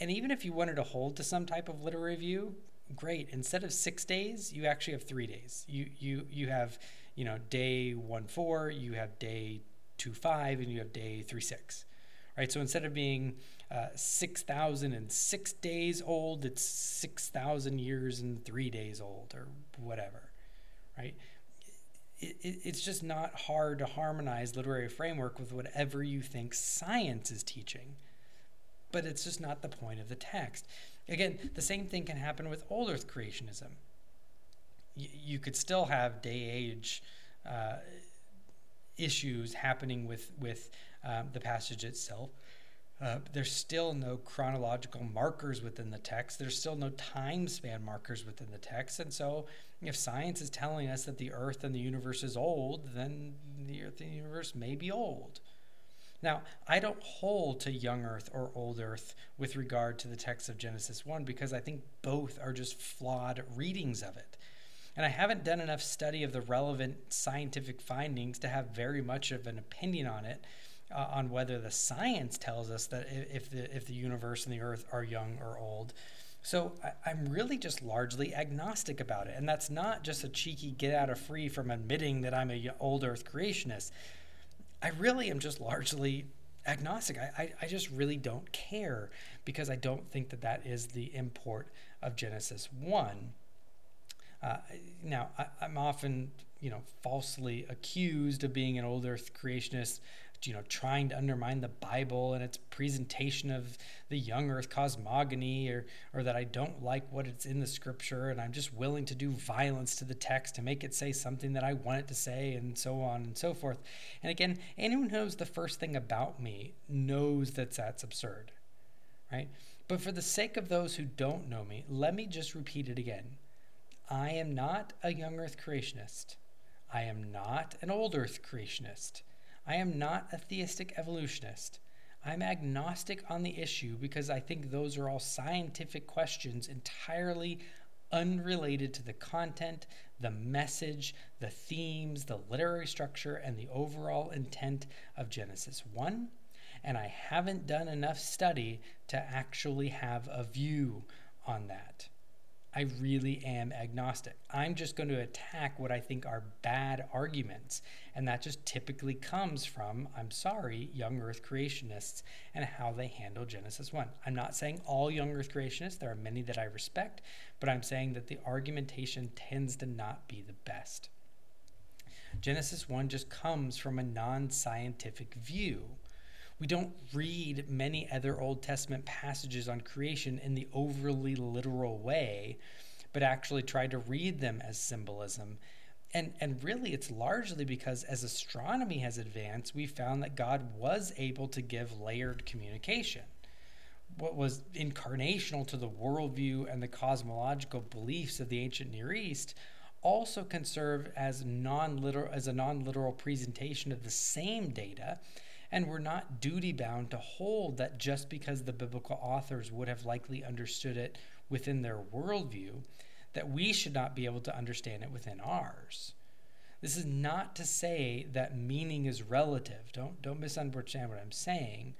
And even if you wanted to hold to some type of literary view great. Instead of six days you actually have three days. You you you have you know day one four you have day two five and you have day three six right? So instead of being uh, 6006 days old it's 6000 years and three days old or whatever right it, it, it's just not hard to harmonize literary framework with whatever you think science is teaching but it's just not the point of the text Again, the same thing can happen with old Earth creationism. Y- you could still have day age uh, issues happening with with um, the passage itself. Uh, there's still no chronological markers within the text. There's still no time span markers within the text. And so, if science is telling us that the earth and the universe is old, then the earth and the universe may be old. Now, I don't hold to young earth or old earth with regard to the text of Genesis 1 because I think both are just flawed readings of it. And I haven't done enough study of the relevant scientific findings to have very much of an opinion on it, uh, on whether the science tells us that if the, if the universe and the earth are young or old. So I, am really just largely agnostic about it. And that's not just a cheeky get out of free from admitting that I'm a old earth creationist. I really am just largely agnostic. I, I, I, just really don't care because I don't think that that is the import of Genesis 1. Uh, now, I, I'm often, you know, falsely accused of being an old earth creationist you know trying to undermine the Bible and its presentation of the young Earth cosmogony, or or that I don't like what it's in the Scripture, and I'm just willing to do violence to the text to make it say something that I want it to say, and so on and so forth. And again, anyone who knows the first thing about me knows that that's absurd, right? But for the sake of those who don't know me, let me just repeat it again. I am not a young Earth creationist. I am not an old Earth creationist. I am not a theistic evolutionist. I'm agnostic on the issue because I think those are all scientific questions entirely unrelated to the content, the message, the themes, the literary structure, and the overall intent of Genesis 1. And I haven't done enough study to actually have a view on that. I really am agnostic. I'm just going to attack what I think are bad arguments. And that just typically comes from, I'm sorry, young earth creationists and how they handle Genesis 1. I'm not saying all young earth creationists, there are many that I respect, but I'm saying that the argumentation tends to not be the best. Genesis 1 just comes from a non scientific view. We don't read many other Old Testament passages on creation in the overly literal way, but actually try to read them as symbolism. And, and really, it's largely because as astronomy has advanced, we found that God was able to give layered communication. What was incarnational to the worldview and the cosmological beliefs of the ancient Near East also can serve as non-literal as a non-literal presentation of the same data and we're not duty bound to hold that just because the biblical authors would have likely understood it within their worldview, that we should not be able to understand it within ours. This is not to say that meaning is relative. Don't, don't misunderstand what I'm saying,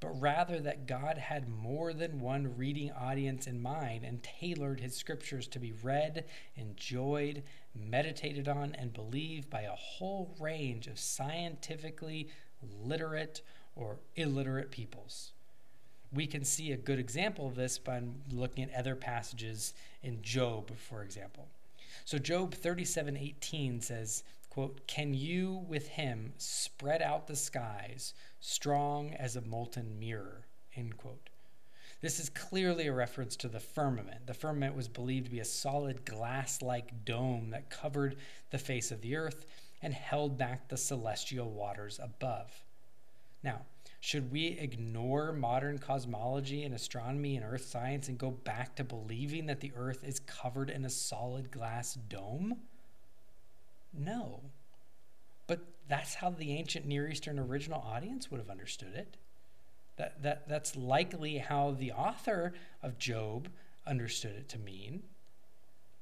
but rather that God had more than one reading audience in mind and tailored his scriptures to be read, enjoyed, meditated on, and believed by a whole range of scientifically literate or illiterate peoples. We can see a good example of this by looking at other passages in Job, for example. So Job 37:18 says, quote, "Can you with him spread out the skies, strong as a molten mirror?" End quote. This is clearly a reference to the firmament. The firmament was believed to be a solid glass like dome that covered the face of the earth and held back the celestial waters above. Now, should we ignore modern cosmology and astronomy and earth science and go back to believing that the earth is covered in a solid glass dome? No. but that's how the ancient Near Eastern original audience would have understood it. That, that, that's likely how the author of Job understood it to mean.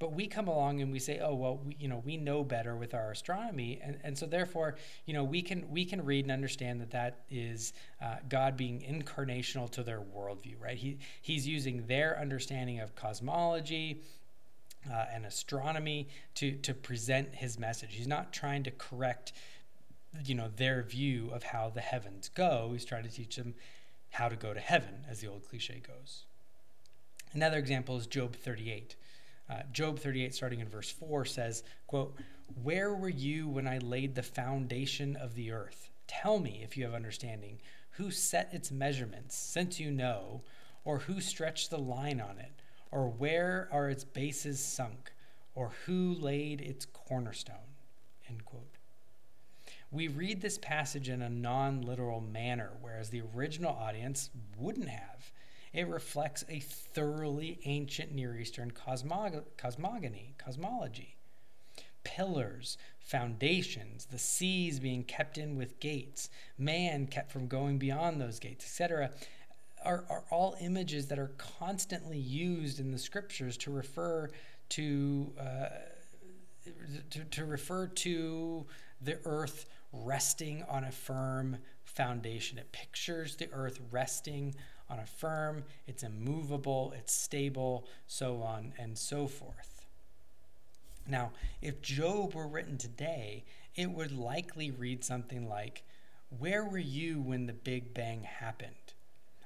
But we come along and we say, oh well, we, you know, we know better with our astronomy, and, and so therefore, you know, we can we can read and understand that that is uh, God being incarnational to their worldview, right? He he's using their understanding of cosmology, uh, and astronomy to to present his message. He's not trying to correct, you know, their view of how the heavens go. He's trying to teach them how to go to heaven, as the old cliche goes. Another example is Job 38. Uh, Job 38, starting in verse 4, says, quote, Where were you when I laid the foundation of the earth? Tell me, if you have understanding, who set its measurements, since you know, or who stretched the line on it, or where are its bases sunk, or who laid its cornerstone? End quote. We read this passage in a non literal manner, whereas the original audience wouldn't have. It reflects a thoroughly ancient Near Eastern cosmog- cosmogony, cosmology. Pillars, foundations, the seas being kept in with gates, man kept from going beyond those gates, etc., are, are all images that are constantly used in the scriptures to refer to, uh, to, to refer to the earth resting on a firm foundation. It pictures the earth resting on a firm, it's immovable, it's stable, so on and so forth. Now, if Job were written today, it would likely read something like, Where were you when the Big Bang happened?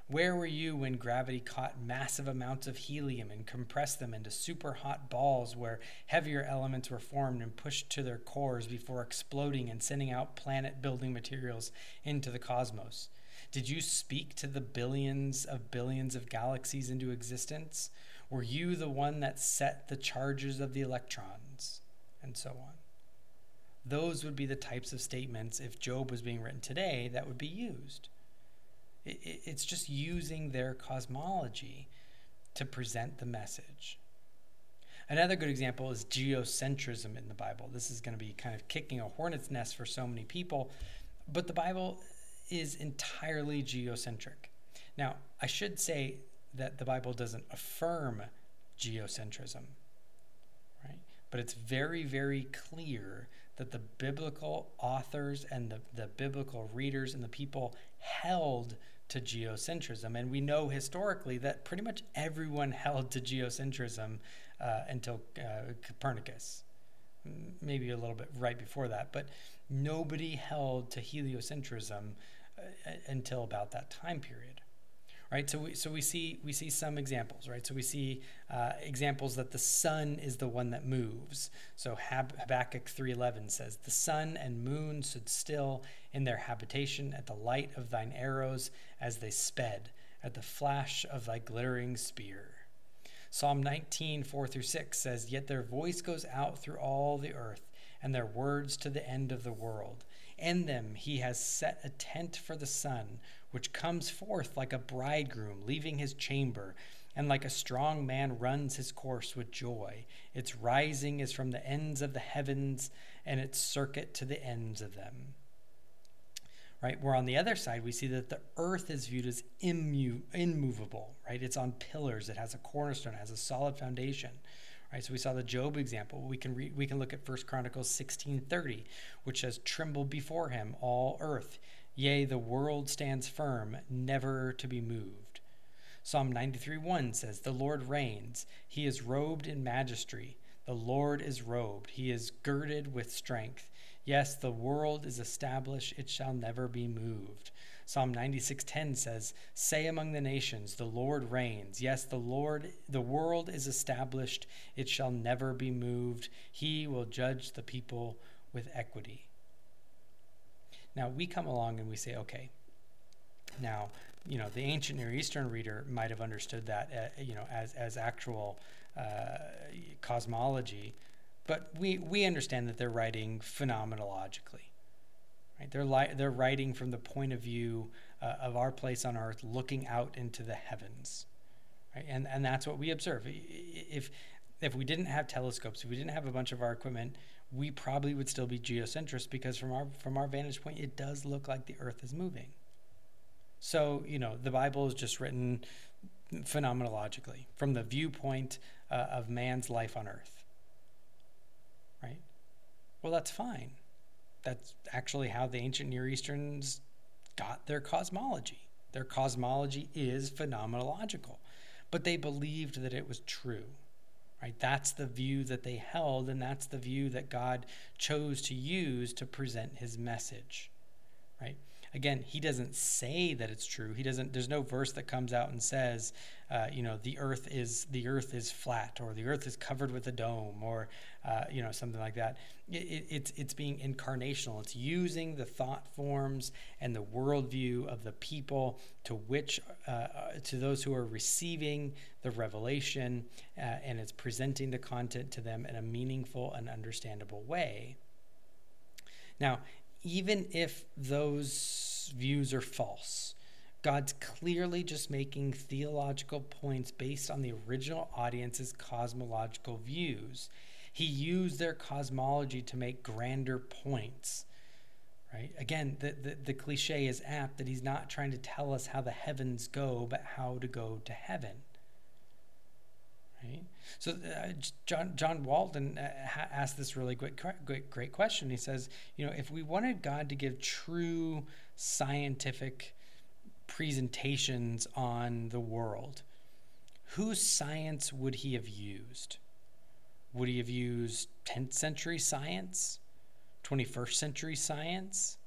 Where were you when gravity caught massive amounts of helium and compressed them into super hot balls where heavier elements were formed and pushed to their cores before exploding and sending out planet building materials into the cosmos? Did you speak to the billions of billions of galaxies into existence? Were you the one that set the charges of the electrons? And so on. Those would be the types of statements, if Job was being written today, that would be used. It's just using their cosmology to present the message. Another good example is geocentrism in the Bible. This is going to be kind of kicking a hornet's nest for so many people, but the Bible is entirely geocentric. Now, I should say that the Bible doesn't affirm geocentrism, right? But it's very, very clear that the biblical authors and the, the biblical readers and the people held to geocentrism. And we know historically that pretty much everyone [laughs] held to geocentrism uh, until uh, Copernicus, maybe a little bit right before that. But nobody held to heliocentrism uh, until about that time period right? So we so we see we see some examples, right? So we see uh, examples that the sun is the one that moves. So Hab- Habakkuk three eleven says, "The sun and moon stood still in their habitation at the light of thine arrows as they sped, at the flash of thy glittering spear." Psalm 19, 4 through 6 says, Yet their voice goes out through all the earth, and their words to the end of the world. In them he has set a tent for the sun, which comes forth like a bridegroom leaving his chamber, and like a strong man runs his course with joy. Its rising is from the ends of the heavens, and its circuit to the ends of them. Right, where on the other side we see that the earth is viewed as immu- immovable, right? It's on pillars, it has a cornerstone, it has a solid foundation. Right, so we saw the Job example. We can re- we can look at 1 Chronicles 16:30, which says, "Tremble before him, all earth. Yea, the world stands firm, never to be moved. Psalm 93 1 says, The Lord reigns. He is robed in majesty. The Lord is robed. He is girded with strength. Yes, the world is established, it shall never be moved. Psalm 96:10 says, "Say among the nations, the Lord reigns. Yes, the Lord, the world is established, it shall never be moved. He will judge the people with equity." Now we come along and we say, okay, now, you know, the ancient Near Eastern reader might have understood that, uh, you know, as, as actual uh, cosmology, but we, we understand that they're writing phenomenologically. Right? They're, li- they're writing from the point of view uh, of our place on earth, looking out into the heavens. Right? And, and that's what we observe. If if we didn't have telescopes, if we didn't have a bunch of our equipment, we probably would still be geocentrists because from our from our vantage point, it does look like the Earth is moving. So you know, the Bible is just written phenomenologically from the viewpoint uh, of man's life on Earth. Right? Well, that's fine. That's actually how the ancient Near Easterns got their cosmology. Their cosmology is phenomenological, but they believed that it was true right that's the view that they held and that's the view that god chose to use to present his message right again he doesn't say that it's true. He doesn't there's no verse that comes out and says uh, you know the earth is the earth is flat or the earth is covered with a dome or uh, you know something like that. It, it, it's it's being incarnational. It's using the thought forms and the worldview of the people to which uh, uh to those who are receiving the revelation uh, and it's presenting the content to them in a meaningful and understandable way. Now even if those views are false God's clearly just making theological points based on the original audience's cosmological views. He used their cosmology to make grander points. Right? Again, the, the, the cliche is apt that he's not trying to tell us how the heavens go, but how to go to heaven. Right? So uh, John John Walton uh, asked this really great, great great question. He says, you know, if we wanted God to give true scientific presentations on the world, whose science would he have used? Would he have used 10th century science? 21st century science?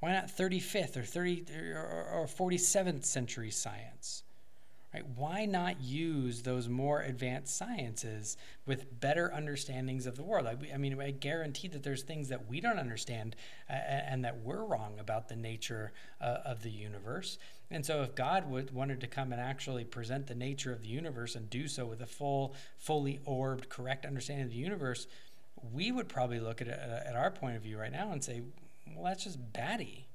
Why not 35th or 30 or 47th century science? Right? Why not use those more advanced sciences with better understandings of the world? I, I mean, I guarantee that there's things that we don't understand uh, and that we're wrong about the nature uh, of the universe. And so, if God would, wanted to come and actually present the nature of the universe and do so with a full, fully orbed, correct understanding of the universe, we would probably look at it at our point of view right now and say, well, that's just batty.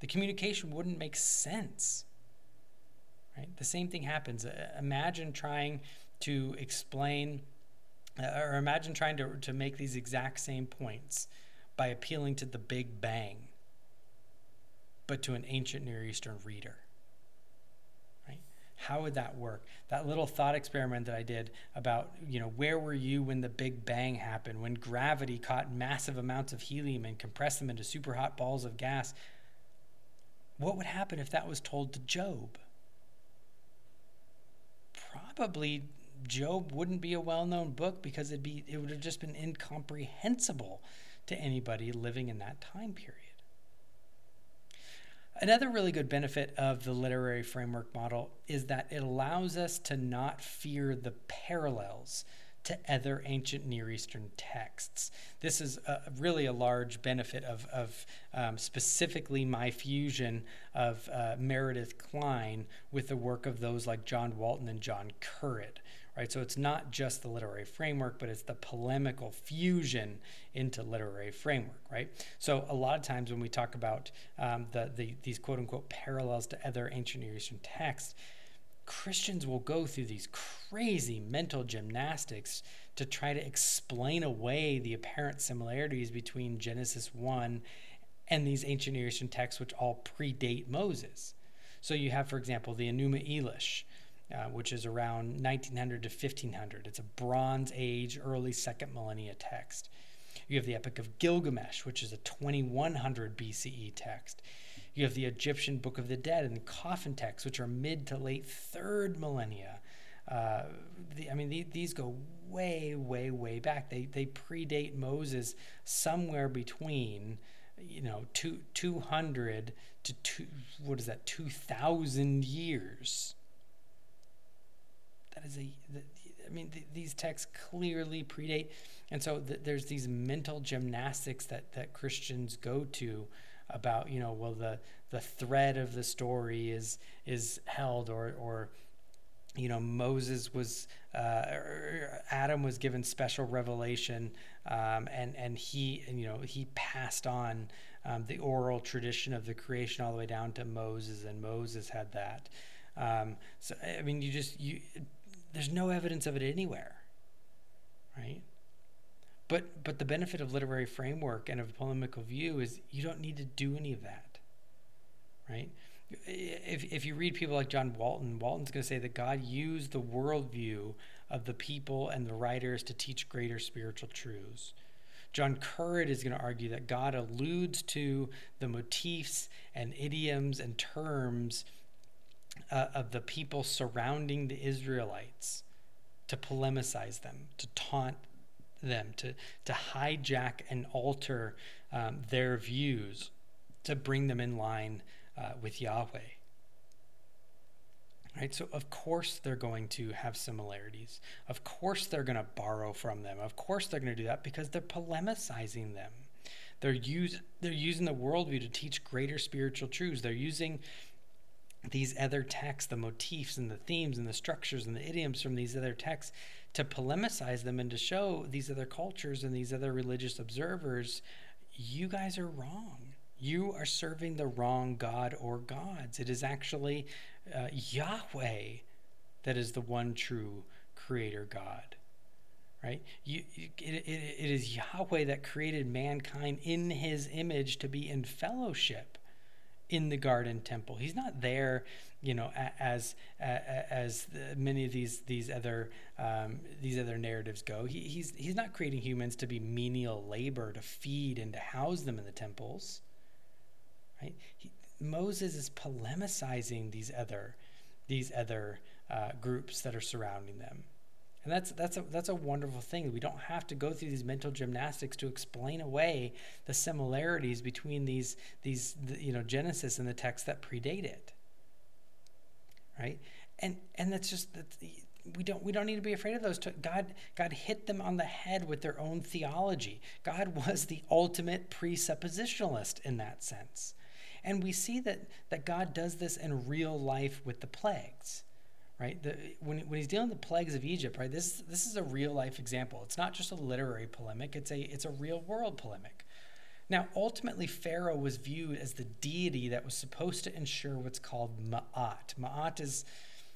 The communication wouldn't make sense. Right? The same thing happens. Uh, imagine trying to explain, uh, or imagine trying to, to make these exact same points by appealing to the Big Bang, but to an ancient Near Eastern reader. Right? How would that work? That little thought experiment that I did about, you know, where were you when the Big Bang happened, when gravity caught massive amounts of helium and compressed them into super hot balls of gas? What would happen if that was told to Job? Probably Job wouldn't be a well-known book because it'd be it would have just been incomprehensible to anybody living in that time period. Another really good benefit of the literary framework model is that it allows us to not fear the parallels to other ancient Near Eastern texts. This is a, really a large benefit of, of um, specifically my fusion of uh, Meredith Kline with the work of those like John Walton and John Currid. Right, so it's not just the literary framework, but it's the polemical fusion into literary framework. Right, so a lot of times when we talk about um, the, the these quote unquote parallels to other ancient Near Eastern texts, Christians will go through these crazy mental gymnastics to try to explain away the apparent similarities between Genesis 1 and these ancient Near Eastern texts, which all predate Moses. So you have, for example, the Enuma Elish, uh, which is around 1900 to 1500. It's a Bronze Age, early second millennia text. You have the Epic of Gilgamesh, which is a 2100 BCE text. You have the Egyptian Book of the Dead and the coffin texts, which are mid to late third millennia. Uh, the, I mean, the, these go way, way, way back. They, they predate Moses somewhere between, you know, two, 200 to two, what is that, 2,000 years. That is a, I mean, th- these texts clearly predate. And so th- there's these mental gymnastics that, that Christians go to about you know well the the thread of the story is is held or or you know Moses was uh, Adam was given special revelation um, and and he you know he passed on um, the oral tradition of the creation all the way down to Moses and Moses had that. Um, so I mean you just you there's no evidence of it anywhere But but the benefit of literary framework and of polemical view is you don't need to do any of that. Right? If, if you read people like John Walton, Walton's going to say that God used the worldview of the people and the writers to teach greater spiritual truths. John Currid is going to argue that God alludes to the motifs and idioms and terms uh, of the people surrounding the Israelites to polemicize them, to taunt them, to, to hijack and alter um, their views, to bring them in line uh, with Yahweh. Right? So, of course, they're going to have similarities. Of course, they're going to borrow from them. Of course, they're going to do that because they're polemicizing them. They're, use, they're using the worldview to teach greater spiritual truths. They're using these other texts, the motifs and the themes and the structures and the idioms from these other texts to polemicize them and to show these other cultures and these other religious observers, you guys are wrong. You are serving the wrong God or gods. It is actually uh, Yahweh that is the one true creator God. Right? You, it, it, it is Yahweh that created mankind in his image to be in fellowship in the garden temple. He's not there, you know, as as many of these these other um, these other narratives go. He, he's he's not creating humans to be menial labor to feed and to house them in the temples. Right? He, Moses is polemicizing these other these other uh, groups that are surrounding them. And that's that's a that's a wonderful thing. We don't have to go through these mental gymnastics to explain away the similarities between these these the, you know Genesis and the texts that predate it. Right? And and that's just that we don't we don't need to be afraid of those. God God hit them on the head with their own theology. God was the ultimate presuppositionalist in that sense. And we see that that God does this in real life with the plagues right? The, when, when he's dealing with the plagues of Egypt, right? This this is a real life example. It's not just a literary polemic. It's a it's a real world polemic. Now, ultimately, Pharaoh was viewed as the deity that was supposed to ensure what's called ma'at. Ma'at is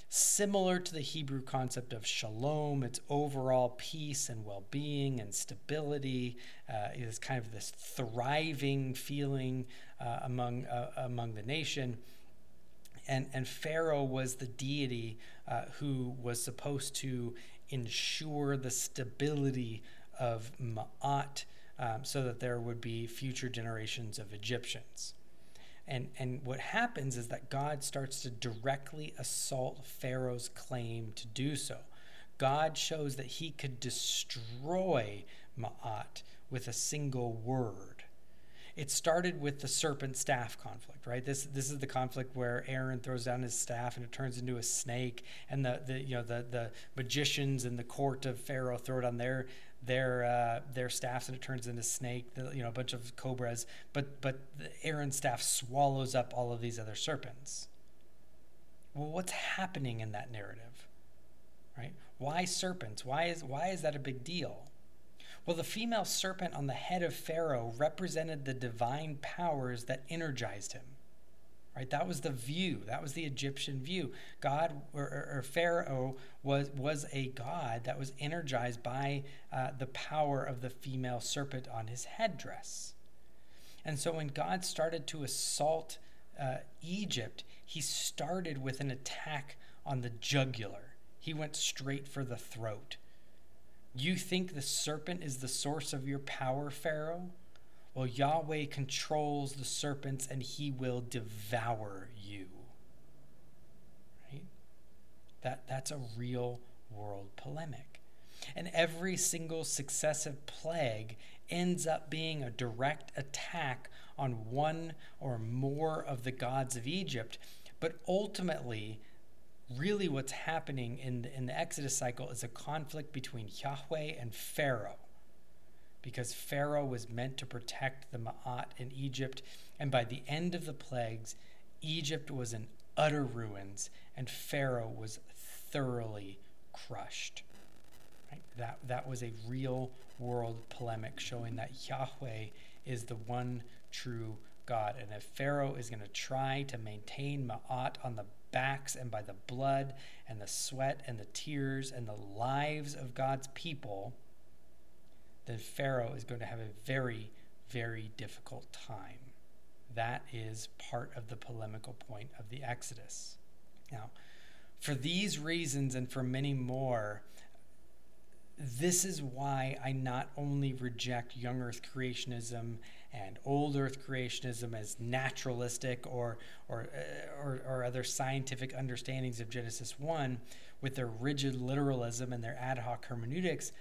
similar to the Hebrew concept of shalom. It's overall peace and well being and stability. Uh, it is kind of this thriving feeling uh, among, uh, among the nation and, and Pharaoh was the deity uh, who was supposed to ensure the stability of Ma'at um, so that there would be future generations of Egyptians. And, and what happens is that God starts to directly assault Pharaoh's claim to do so. God shows that he could destroy Ma'at with a single word it started with the serpent staff conflict, right? This this is the conflict where Aaron throws down his staff and it turns into a snake, and the, the you know the the magicians in the court of Pharaoh throw it on their their uh, their staffs and it turns into snake, the, you know, a bunch of cobras. But but Aaron's staff swallows up all of these other serpents. Well, what's happening in that narrative, right? Why serpents? Why is why is that a big deal? Well, the female serpent on the head of Pharaoh represented the divine powers that energized him. Right? That was the view. That was the Egyptian view. God or, or, or Pharaoh was was a god that was energized by uh, the power of the female serpent on his headdress. And so when God started to assault uh, Egypt, he started with an attack on the jugular. He went straight for the throat. You think the serpent is the source of your power, Pharaoh? Well, Yahweh controls the serpents and he will devour you. Right? That, that's a real world polemic. And every single successive plague ends up being a direct attack on one or more of the gods of Egypt. But ultimately, really what's happening in the, in the Exodus cycle is a conflict between Yahweh and Pharaoh. Because Pharaoh was meant to protect the Ma'at in Egypt, and by the end of the plagues, Egypt was in utter ruins, and Pharaoh was thoroughly crushed. Right? That, that was a real world polemic showing that Yahweh is the one true God. And if Pharaoh is going to try to maintain Ma'at on the backs and by the blood and the sweat and the tears and the lives of God's people, then Pharaoh is going to have a very, very difficult time. That is part of the polemical point of the Exodus. Now, for these reasons and for many more, this is why I not only reject young earth creationism and old earth creationism as naturalistic or, or, uh, or, or, other scientific understandings of Genesis 1 with their rigid literalism and their ad hoc hermeneutics,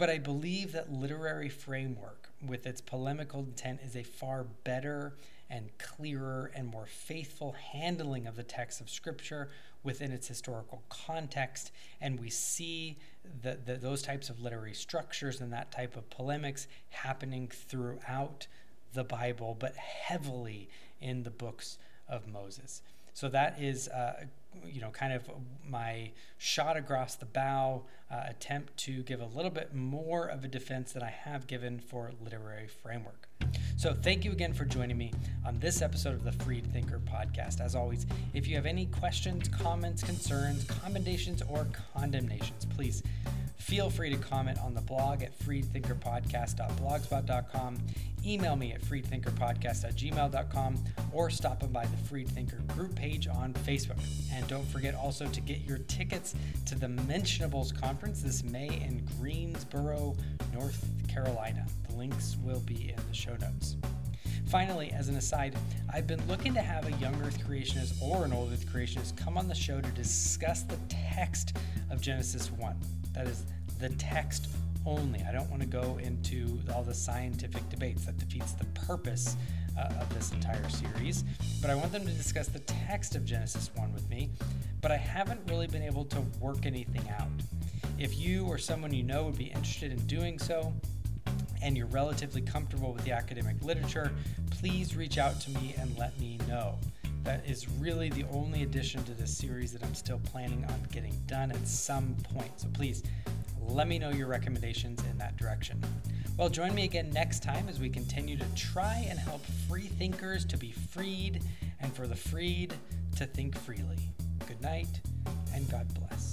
but I believe that literary framework with its polemical intent is a far better and clearer and more faithful handling of the text of Scripture within its historical context. And we see the, the, those types of literary structures and that type of polemics happening throughout the Bible, but heavily in the books of Moses. So that is, uh, you know, kind of my shot across the bow uh, attempt to give a little bit more of a defense than I have given for literary framework. So thank you again for joining me on this episode of the Freed Thinker podcast. As always, if you have any questions, comments, concerns, commendations, or condemnations, please feel free to comment on the blog at freedthinkerpodcast.blogspot.com email me at freedthinkerpodcast at gmail.com or stop by the Freed Thinker group page on Facebook. And don't forget also to get your tickets to the Mentionables Conference this May in Greensboro, North Carolina. The links will be in the show notes. Finally, as an aside, I've been looking to have a young Earth creationist or an old Earth creationist come on the show to discuss the text of Genesis 1. That is, the text only. I don't want to go into all the scientific debates that defeats the purpose uh, of this entire series, but I want them to discuss the text of Genesis 1 with me, but I haven't really been able to work anything out. If you or someone you know would be interested in doing so, and you're relatively comfortable with the academic literature, please reach out to me and let me know. That is really the only addition to this series that I'm still planning on getting done at some point. So please let me know your recommendations in that direction. Well, join me again next time as we continue to try and help free thinkers to be freed and for the freed to think freely. Good night and God bless.